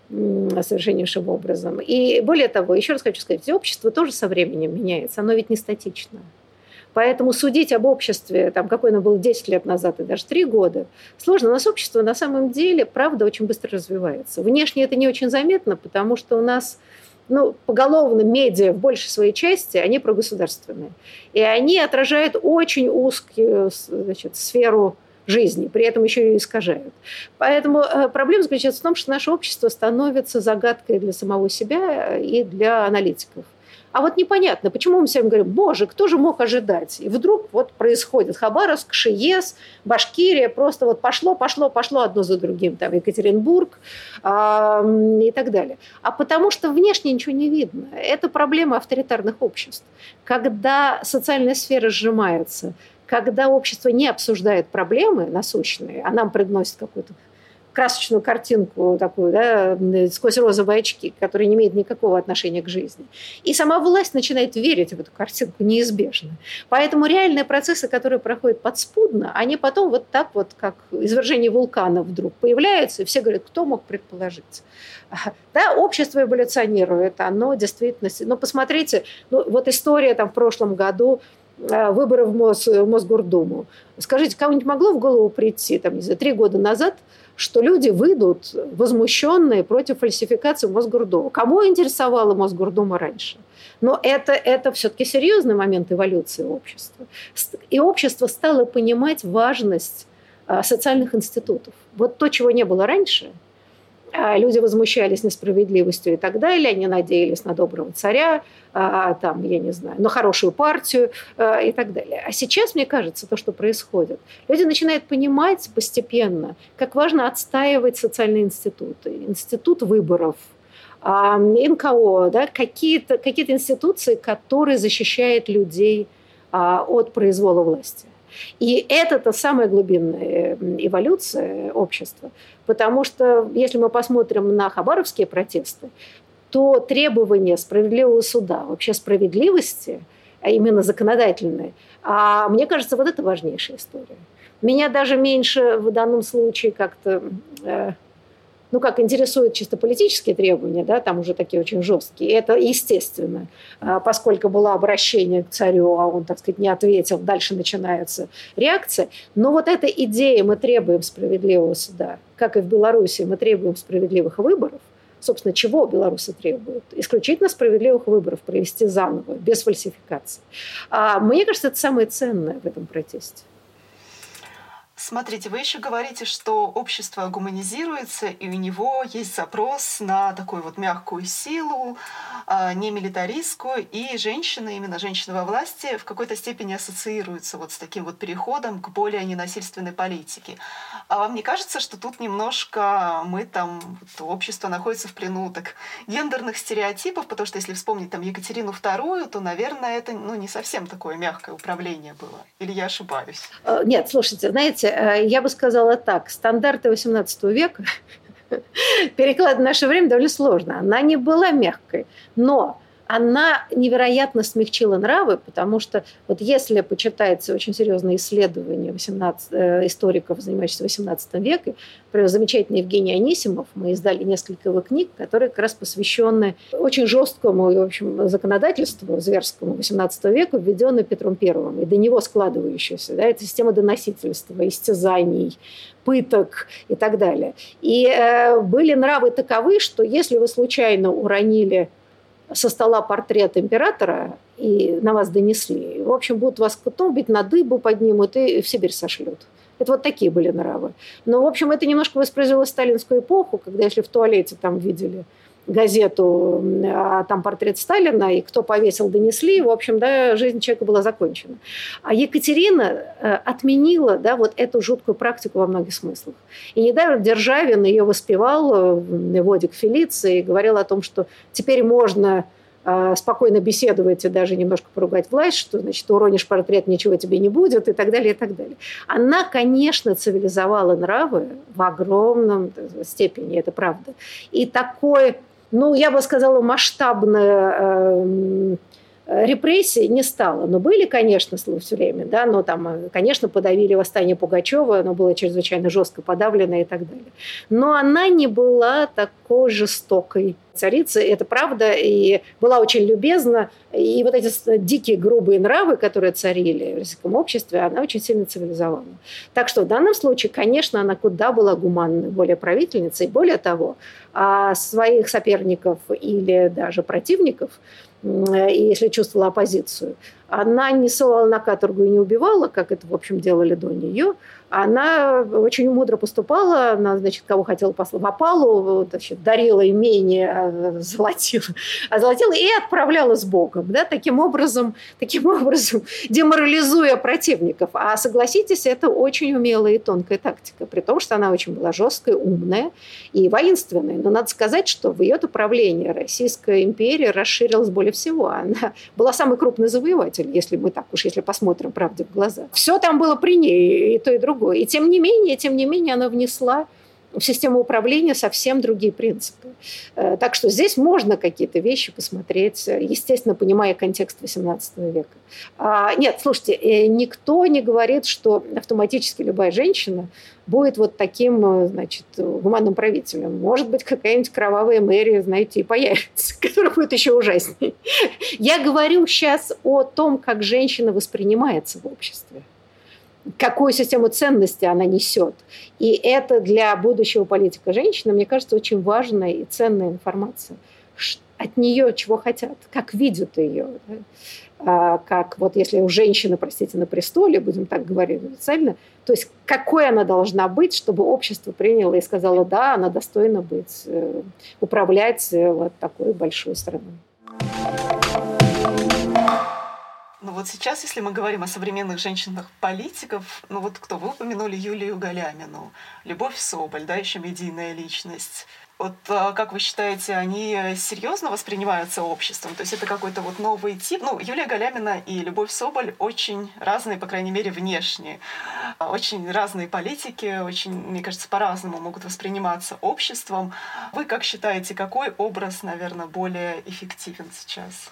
совершеннейшим образом. И более того, еще раз хочу сказать, общество тоже со временем меняется, оно ведь не статично. Поэтому судить об обществе, там, какое оно было 10 лет назад и даже 3 года, сложно. У нас общество на самом деле, правда, очень быстро развивается. Внешне это не очень заметно, потому что у нас ну, поголовно медиа в большей своей части, они прогосударственные. И они отражают очень узкую значит, сферу жизни, при этом еще и искажают. Поэтому э, проблема заключается в том, что наше общество становится загадкой для самого себя и для аналитиков. А вот непонятно, почему мы всем говорим, боже, кто же мог ожидать? И вдруг вот происходит Хабаровск, Шиес, Башкирия, просто вот пошло, пошло, пошло одно за другим, там Екатеринбург и так далее. А потому что внешне ничего не видно. Это проблема авторитарных обществ. Когда социальная сфера сжимается, когда общество не обсуждает проблемы насущные, а нам приносит какую-то красочную картинку такую, да, сквозь розовые очки, которая не имеет никакого отношения к жизни. И сама власть начинает верить в эту картинку неизбежно. Поэтому реальные процессы, которые проходят подспудно, они потом вот так вот, как извержение вулкана вдруг появляются, и все говорят, кто мог предположить. Да, общество эволюционирует, оно действительно... Ну, посмотрите, ну, вот история там в прошлом году выборы в, Мос, в Мосгордуму. Скажите, кому-нибудь могло в голову прийти, там, знаю, три года назад, что люди выйдут возмущенные против фальсификации Мосгордума? Кому интересовала Мосгордума раньше? Но это, это все-таки серьезный момент эволюции общества. И общество стало понимать важность э, социальных институтов. Вот то, чего не было раньше – люди возмущались несправедливостью и так далее, они надеялись на доброго царя, а, там, я не знаю, на хорошую партию а, и так далее. А сейчас, мне кажется, то, что происходит, люди начинают понимать постепенно, как важно отстаивать социальные институты, институт выборов, НКО, да, какие-то какие институции, которые защищают людей от произвола власти. И это-то самая глубинная эволюция общества. Потому что если мы посмотрим на хабаровские протесты, то требования справедливого суда, вообще справедливости, а именно законодательной, а мне кажется, вот это важнейшая история. Меня даже меньше в данном случае как-то э, ну, как интересуют чисто политические требования, да, там уже такие очень жесткие. Это естественно, а, поскольку было обращение к царю, а он, так сказать, не ответил, дальше начинается реакция. Но вот эта идея, мы требуем справедливого суда, как и в Беларуси, мы требуем справедливых выборов, собственно, чего белорусы требуют? Исключительно справедливых выборов провести заново, без фальсификации. А мне кажется, это самое ценное в этом протесте. Смотрите, вы еще говорите, что общество гуманизируется, и у него есть запрос на такую вот мягкую силу, а, не милитаристскую, и женщины, именно женщины во власти, в какой-то степени ассоциируются вот с таким вот переходом к более ненасильственной политике. А вам не кажется, что тут немножко мы там, вот, общество находится в плену так гендерных стереотипов, потому что если вспомнить там Екатерину II, то, наверное, это ну, не совсем такое мягкое управление было. Или я ошибаюсь? Э, нет, слушайте, знаете, Э, я бы сказала так, стандарты XVIII века переклад в наше время довольно сложно. Она не была мягкой, но она невероятно смягчила нравы, потому что вот если почитается очень серьезные исследования 18, э, историков, занимающихся 18 веком, например, замечательный Евгений Анисимов, мы издали несколько его книг, которые как раз посвящены очень жесткому в общем, законодательству зверскому 18 века, введенному Петром Первым, и до него складывающуюся. Да, это система доносительства, истязаний, пыток и так далее. И э, были нравы таковы, что если вы случайно уронили со стола портрет императора и на вас донесли. В общем, будут вас потом бить на дыбу поднимут и в Сибирь сошлют. Это вот такие были нравы. Но, в общем, это немножко воспроизвело сталинскую эпоху, когда если в туалете там видели газету, а там портрет Сталина, и кто повесил, донесли. В общем, да, жизнь человека была закончена. А Екатерина э, отменила да, вот эту жуткую практику во многих смыслах. И недавно Державин ее воспевал, э, Водик Фелиции, и говорил о том, что теперь можно э, спокойно беседовать и даже немножко поругать власть, что, значит, уронишь портрет, ничего тебе не будет и так далее, и так далее. Она, конечно, цивилизовала нравы в огромном степени, это правда. И такое ну, я бы сказала, масштабная эм, репрессий не стало. Но были, конечно, все время, да, но там, э, конечно, подавили восстание Пугачева, оно было чрезвычайно жестко подавлено и так далее. Но она не была такой жестокой царицей, это правда, и была очень любезна. И вот эти дикие грубые нравы, которые царили в российском обществе, она очень сильно цивилизовала. Так что в данном случае, конечно, она куда была гуманной, более правительницей. Более того, а своих соперников или даже противников – если чувствовала оппозицию. Она не ссылала на каторгу и не убивала, как это, в общем, делали до нее, она очень мудро поступала, она, значит, кого хотела послать в опалу, значит, дарила имение, а, золотила, озолотила и отправляла с Богом, да, таким образом, таким образом деморализуя противников. А согласитесь, это очень умелая и тонкая тактика, при том, что она очень была жесткая, умная и воинственная. Но надо сказать, что в ее правлении Российская империя расширилась более всего. Она была самый крупный завоеватель, если мы так уж, если посмотрим правде в глаза. Все там было при ней, и то, и другое. И тем не менее, тем не менее, она внесла в систему управления совсем другие принципы. Э, так что здесь можно какие-то вещи посмотреть, естественно, понимая контекст XVIII века. А, нет, слушайте, э, никто не говорит, что автоматически любая женщина будет вот таким, э, значит, гуманным правителем. Может быть, какая-нибудь кровавая мэрия, знаете, и появится, которая будет еще ужаснее. Я говорю сейчас о том, как женщина воспринимается в обществе какую систему ценностей она несет. И это для будущего политика женщины, мне кажется, очень важная и ценная информация. От нее чего хотят, как видят ее. Да? А, как вот если у женщины, простите, на престоле, будем так говорить официально, то есть какой она должна быть, чтобы общество приняло и сказало, да, она достойна быть, э, управлять э, вот такой большой страной. Ну вот сейчас, если мы говорим о современных женщинах-политиков, ну вот кто? Вы упомянули Юлию Галямину, Любовь Соболь, да, еще медийная личность. Вот а, как вы считаете, они серьезно воспринимаются обществом? То есть это какой-то вот новый тип? Ну, Юлия Галямина и Любовь Соболь очень разные, по крайней мере, внешне. Очень разные политики, очень, мне кажется, по-разному могут восприниматься обществом. Вы как считаете, какой образ, наверное, более эффективен сейчас?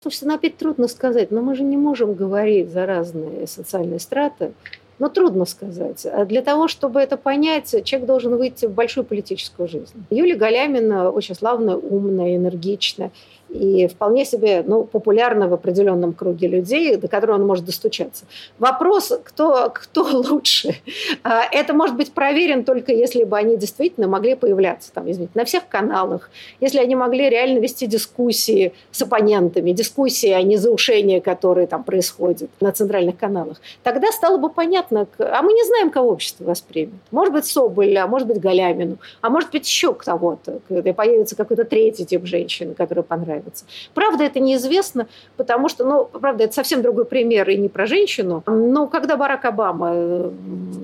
Слушайте, ну опять трудно сказать, но мы же не можем говорить за разные социальные страты. Но трудно сказать. А для того, чтобы это понять, человек должен выйти в большую политическую жизнь. Юлия Галямина очень славная, умная, энергичная и вполне себе ну, популярна в определенном круге людей, до которого он может достучаться. Вопрос, кто, кто лучше, а, это может быть проверен только если бы они действительно могли появляться там, извините, на всех каналах, если они могли реально вести дискуссии с оппонентами, дискуссии, а не заушения, которые там происходят на центральных каналах. Тогда стало бы понятно, а мы не знаем, кого общество воспримет. Может быть, Соболь, а может быть, Галямину, а может быть, еще кого-то. Появится какой-то третий тип женщины, который понравится нравится. Правда, это неизвестно, потому что, ну, правда, это совсем другой пример и не про женщину. Но когда Барак Обама э,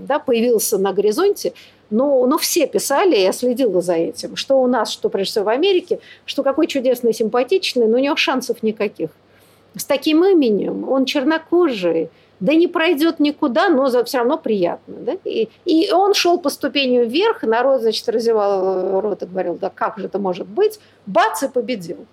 да, появился на горизонте, ну, ну, все писали, я следила за этим, что у нас, что прежде всего в Америке, что какой чудесный, симпатичный, но у него шансов никаких. С таким именем, он чернокожий, да не пройдет никуда, но все равно приятно. Да? И, и он шел по ступеням вверх, народ, значит, разевал рот и говорил, да как же это может быть, бац, и победил.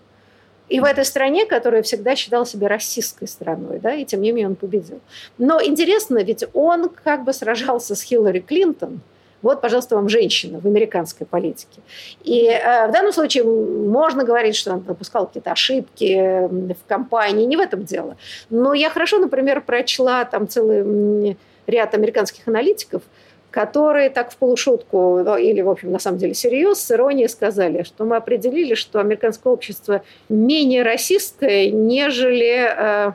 И в этой стране, которая всегда считала себя российской страной, да, и тем не менее он победил. Но интересно, ведь он как бы сражался с Хиллари Клинтон, вот, пожалуйста, вам женщина в американской политике. И э, в данном случае можно говорить, что он допускал какие-то ошибки в кампании, не в этом дело. Но я хорошо, например, прочла там целый ряд американских аналитиков, которые так в полушутку, ну, или, в общем, на самом деле серьез, с иронией сказали, что мы определили, что американское общество менее расистское, нежели, э,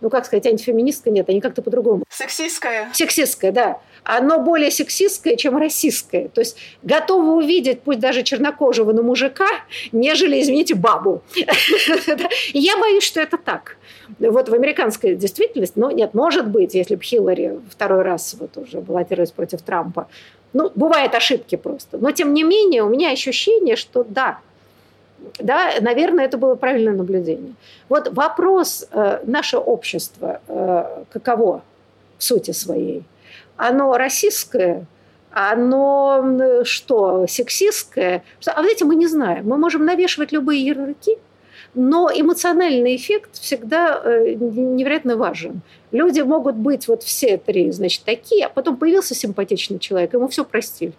ну, как сказать, антифеминистское, нет, они как-то по-другому. Сексистское. Сексистское, да. Оно более сексистское, чем российское. То есть готовы увидеть, пусть даже чернокожего, но мужика, нежели, извините, бабу. Я боюсь, что это так. Вот в американской действительности, ну нет, может быть, если бы Хиллари второй раз вот уже баллотировалась против Трампа, ну, бывают ошибки просто. Но, тем не менее, у меня ощущение, что да, да, наверное, это было правильное наблюдение. Вот вопрос, э, наше общество, э, каково в сути своей? Оно российское, оно что, сексистское? А вот эти мы не знаем. Мы можем навешивать любые ярлыки, но эмоциональный эффект всегда э, невероятно важен. Люди могут быть вот все три, значит, такие, а потом появился симпатичный человек, ему все простили.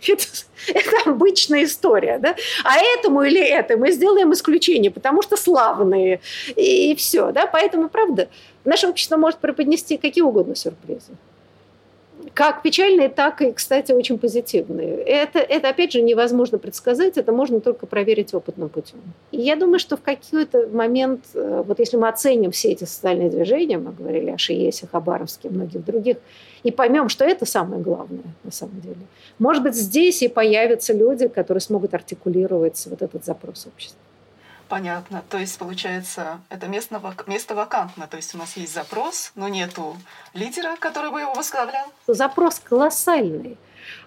Это, это обычная история, да? А этому или это мы сделаем исключение, потому что славные и, и все, да? Поэтому, правда, наше общество может преподнести какие угодно сюрпризы как печальные, так и, кстати, очень позитивные. Это, это, опять же, невозможно предсказать, это можно только проверить опытным путем. И я думаю, что в какой-то момент, э, вот если мы оценим все эти социальные движения, мы говорили о Шиесе, Хабаровске, многих других, и поймем, что это самое главное на самом деле. Может быть, здесь и появятся люди, которые смогут артикулировать вот этот запрос общества. Понятно. То есть, получается, это место, место вакантно. То есть у нас есть запрос, но нету лидера, который бы его возглавлял. Запрос колоссальный.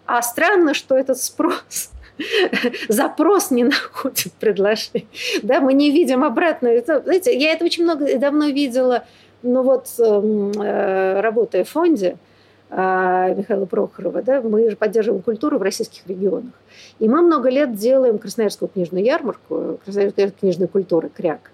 А странно, что этот спрос запрос не находит предложение. Да, мы не видим обратно. Знаете, я это очень много давно видела, ну вот, эм, э, работая в фонде, Михаила Прохорова, да, мы же поддерживаем культуру в российских регионах. И мы много лет делаем Красноярскую книжную ярмарку, Красноярская книжная культура, КРЯК.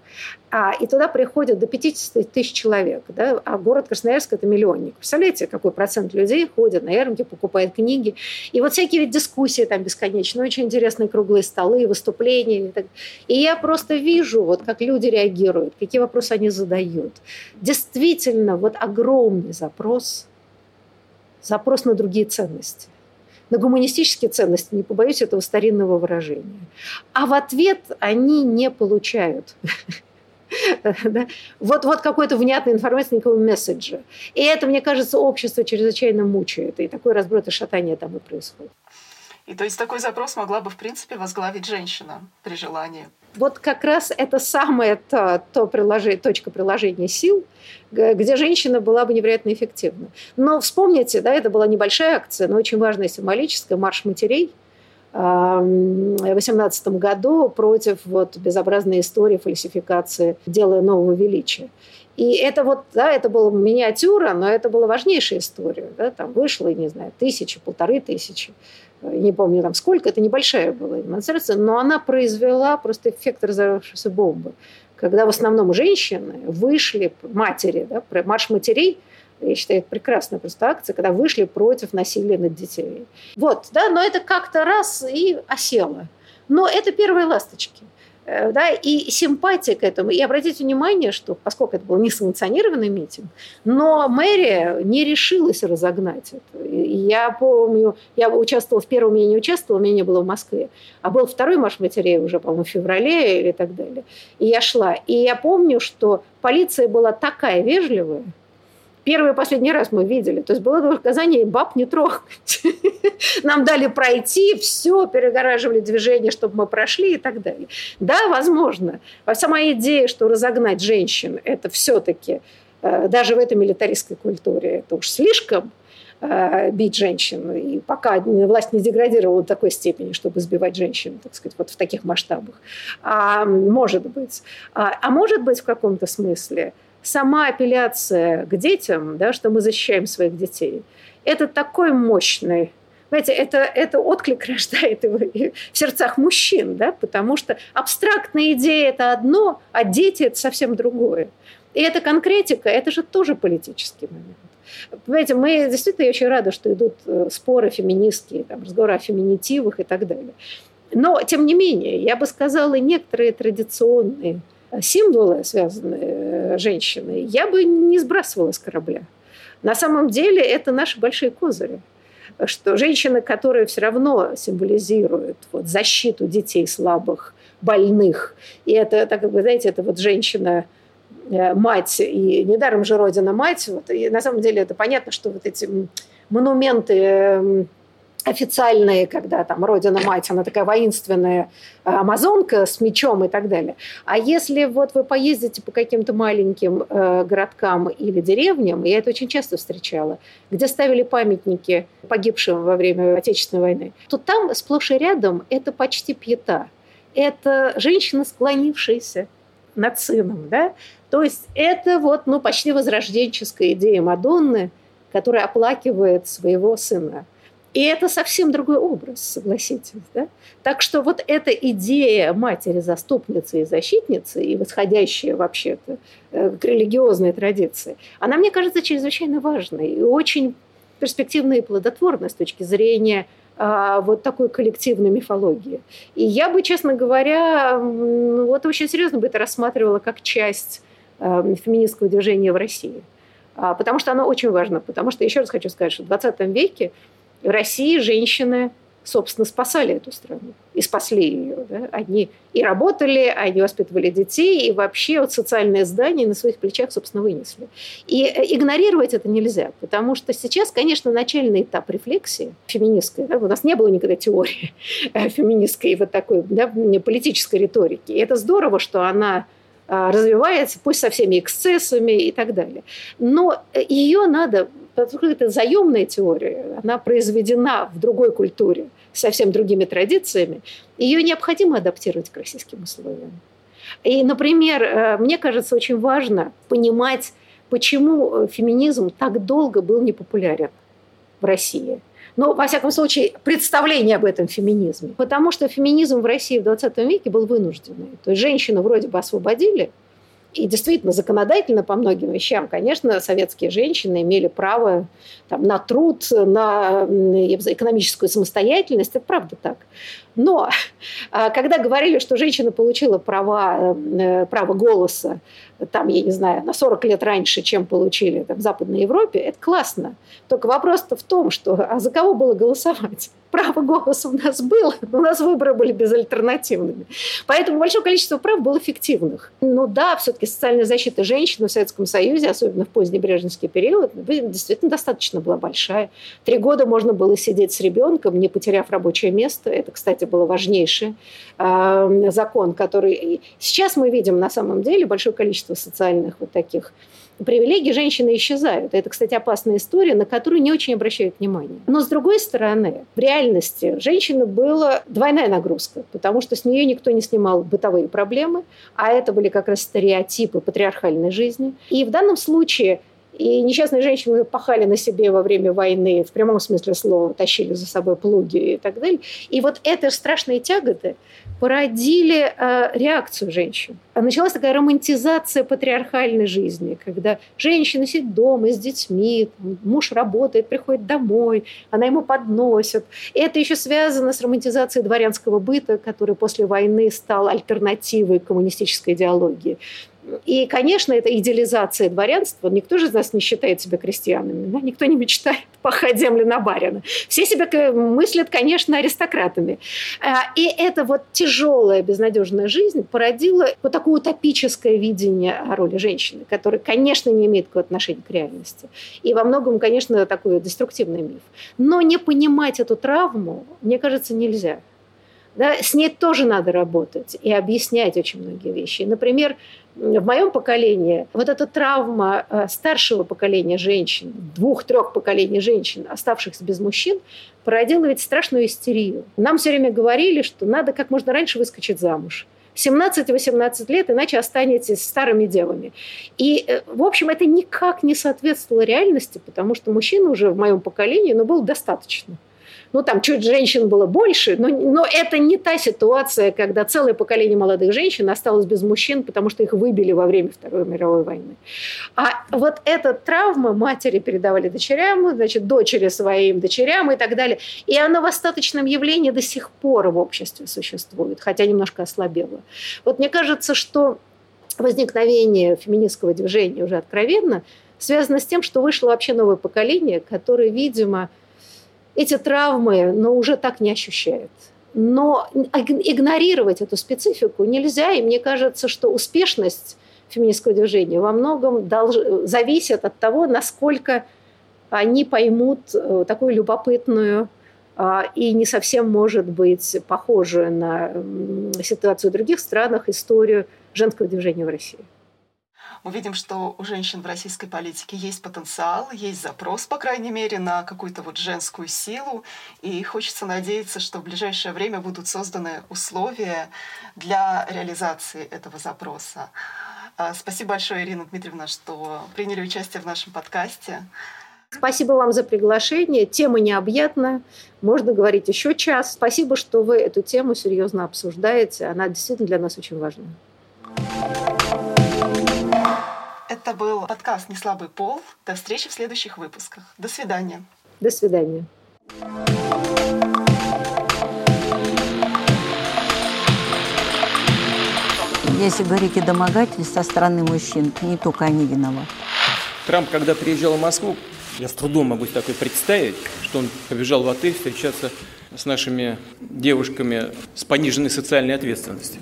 А, и туда приходят до 50 тысяч человек. Да? А город Красноярск – это миллионник. Представляете, какой процент людей ходят на ярмарки, покупает книги. И вот всякие ведь дискуссии там бесконечные, очень интересные круглые столы, выступления. И, так. и я просто вижу, вот, как люди реагируют, какие вопросы они задают. Действительно, вот огромный запрос – запрос на другие ценности на гуманистические ценности, не побоюсь этого старинного выражения. А в ответ они не получают. Вот, вот какой-то внятной информации, никакого месседжа. И это, мне кажется, общество чрезвычайно мучает. И такой разброд и шатание там и происходит. И то есть такой запрос могла бы, в принципе, возглавить женщина при желании. Вот как раз это самая то, то приложение, точка приложения сил, где женщина была бы невероятно эффективна. Но вспомните, да, это была небольшая акция, но очень важная символическая, марш матерей в 2018 году против вот безобразной истории фальсификации дела нового величия. И это вот, да, это была миниатюра, но это была важнейшая история. Да, там вышло, не знаю, тысячи, полторы тысячи не помню там сколько, это небольшая была демонстрация, но она произвела просто эффект разорвавшейся бомбы. Когда в основном женщины вышли, матери, да, марш матерей, я считаю, это прекрасная просто акция, когда вышли против насилия над детьми. Вот, да, но это как-то раз и осело. Но это первые ласточки. Э, да, и симпатия к этому. И обратите внимание, что поскольку это был несанкционированный митинг, но мэрия не решилась разогнать это. И я помню, я участвовала в первом, я не участвовала, меня не было в Москве, а был второй марш матерей уже, по-моему, в феврале или так далее. И я шла. И я помню, что полиция была такая вежливая, Первый и последний раз мы видели. То есть было указание баб не трогать. Нам дали пройти, все, перегораживали движение, чтобы мы прошли и так далее. Да, возможно. А сама идея, что разогнать женщин, это все-таки э, даже в этой милитаристской культуре, это уж слишком э, бить женщин. И пока власть не деградировала до такой степени, чтобы сбивать женщин, так сказать, вот в таких масштабах. А, может быть. А, а может быть в каком-то смысле – сама апелляция к детям, да, что мы защищаем своих детей, это такой мощный Понимаете, это, это отклик рождает его в сердцах мужчин, да, потому что абстрактная идея – это одно, а дети – это совсем другое. И эта конкретика – это же тоже политический момент. Понимаете, мы действительно очень рады, что идут э, споры феминистские, там, разговоры о феминитивах и так далее. Но, тем не менее, я бы сказала, некоторые традиционные символы, связанные с женщиной, я бы не сбрасывала с корабля. На самом деле это наши большие козыри что женщины, которые все равно символизируют вот, защиту детей слабых, больных, и это, так как вы знаете, это вот женщина э, мать, и недаром же Родина мать. Вот, и на самом деле это понятно, что вот эти монументы эм, официальные, когда там Родина-мать, она такая воинственная э, амазонка с мечом и так далее. А если вот вы поездите по каким-то маленьким э, городкам или деревням, я это очень часто встречала, где ставили памятники погибшим во время Отечественной войны, то там сплошь и рядом это почти пьета. Это женщина, склонившаяся над сыном, да? То есть это вот, ну, почти возрожденческая идея Мадонны, которая оплакивает своего сына. И это совсем другой образ, согласитесь. Да? Так что вот эта идея матери-заступницы и защитницы, и восходящая вообще-то э, к религиозной традиции, она, мне кажется, чрезвычайно важной и очень перспективной и плодотворной с точки зрения а, вот такой коллективной мифологии. И я бы, честно говоря, вот очень серьезно бы это рассматривала как часть э, феминистского движения в России. А, потому что оно очень важно. Потому что, еще раз хочу сказать, что в 20 веке в России женщины, собственно, спасали эту страну и спасли ее. Да? Они и работали, они воспитывали детей, и вообще вот социальное здание на своих плечах, собственно, вынесли. И э, игнорировать это нельзя, потому что сейчас, конечно, начальный этап рефлексии феминистской, да, у нас не было никогда теории феминистской вот такой да, политической риторики. И это здорово, что она развивается, пусть со всеми эксцессами и так далее. Но э, ее надо Поскольку это заемная теория, она произведена в другой культуре, совсем другими традициями, ее необходимо адаптировать к российским условиям. И, например, э, мне кажется, очень важно понимать, почему феминизм так долго был непопулярен в России. Но, во всяком случае, представление об этом феминизме. Потому что феминизм в России в 20 веке был вынужденный. То есть женщину вроде бы освободили – и действительно, законодательно по многим вещам, конечно, советские женщины имели право там, на труд, на экономическую самостоятельность. Это правда так. Но а, когда говорили, что женщина получила права, э, право голоса, там, я не знаю, на 40 лет раньше, чем получили там, в Западной Европе, это классно. Только вопрос-то в том, что а за кого было голосовать? Право голоса у нас было, но у нас выборы были безальтернативными. Поэтому большое количество прав было фиктивных. Но да, все-таки социальная защита женщин в Советском Союзе, особенно в поздний брежневский период, действительно достаточно была большая. Три года можно было сидеть с ребенком, не потеряв рабочее место. Это, кстати, кстати, был важнейший э, закон, который... Сейчас мы видим на самом деле большое количество социальных вот таких привилегий женщины исчезают. Это, кстати, опасная история, на которую не очень обращают внимание. Но, с другой стороны, в реальности женщины была двойная нагрузка, потому что с нее никто не снимал бытовые проблемы, а это были как раз стереотипы патриархальной жизни. И в данном случае и несчастные женщины пахали на себе во время войны, в прямом смысле слова, тащили за собой плуги и так далее. И вот эти страшные тяготы породили э, реакцию женщин. Началась такая романтизация патриархальной жизни, когда женщина сидит дома с детьми, муж работает, приходит домой, она ему подносит. И это еще связано с романтизацией дворянского быта, который после войны стал альтернативой коммунистической идеологии. И, конечно, это идеализация дворянства. Никто же из нас не считает себя крестьянами. Да? Никто не мечтает пахать земли на барина. Все себя мыслят, конечно, аристократами. А, и это вот тяжелая, безнадежная жизнь породила вот такое утопическое видение о роли женщины, которое, конечно, не имеет никакого отношения к реальности. И во многом, конечно, такой деструктивный миф. Но не понимать эту травму, мне кажется, нельзя. Да, с ней тоже надо работать и объяснять очень многие вещи. Например, в моем поколении вот эта травма э, старшего поколения женщин, двух-трех поколений женщин, оставшихся без мужчин, породила ведь страшную истерию. Нам все время говорили, что надо как можно раньше выскочить замуж. 17-18 лет, иначе останетесь старыми девами. И, э, в общем, это никак не соответствовало реальности, потому что мужчина уже в моем поколении ну, был достаточно ну там чуть женщин было больше, но, но это не та ситуация, когда целое поколение молодых женщин осталось без мужчин, потому что их выбили во время Второй мировой войны. А вот эта травма матери передавали дочерям, значит, дочери своим дочерям и так далее. И она в остаточном явлении до сих пор в обществе существует, хотя немножко ослабела. Вот мне кажется, что возникновение феминистского движения уже откровенно связано с тем, что вышло вообще новое поколение, которое, видимо, эти травмы, но уже так не ощущает. Но игнорировать эту специфику нельзя, и мне кажется, что успешность феминистского движения во многом долж... зависят от того, насколько они поймут э, такую любопытную а, и не совсем, может быть, похожую на ситуацию в других странах историю женского движения в России. Мы видим, что у женщин в российской политике есть потенциал, есть запрос, по крайней мере, на какую-то вот женскую силу. И хочется надеяться, что в ближайшее время будут созданы условия для реализации этого запроса. А, спасибо большое, Ирина Дмитриевна, что приняли участие в нашем подкасте. Спасибо вам за приглашение. Тема необъятная. Можно говорить еще час. Спасибо, что вы эту тему серьезно обсуждаете. Она действительно для нас очень важна. Это был подкаст «Неслабый пол». До встречи в следующих выпусках. До свидания. До свидания. Если говорить о домогательстве со стороны мужчин, то не только они виноваты. Трамп, когда приезжал в Москву, я с трудом могу такое представить, что он побежал в отель встречаться с нашими девушками с пониженной социальной ответственностью.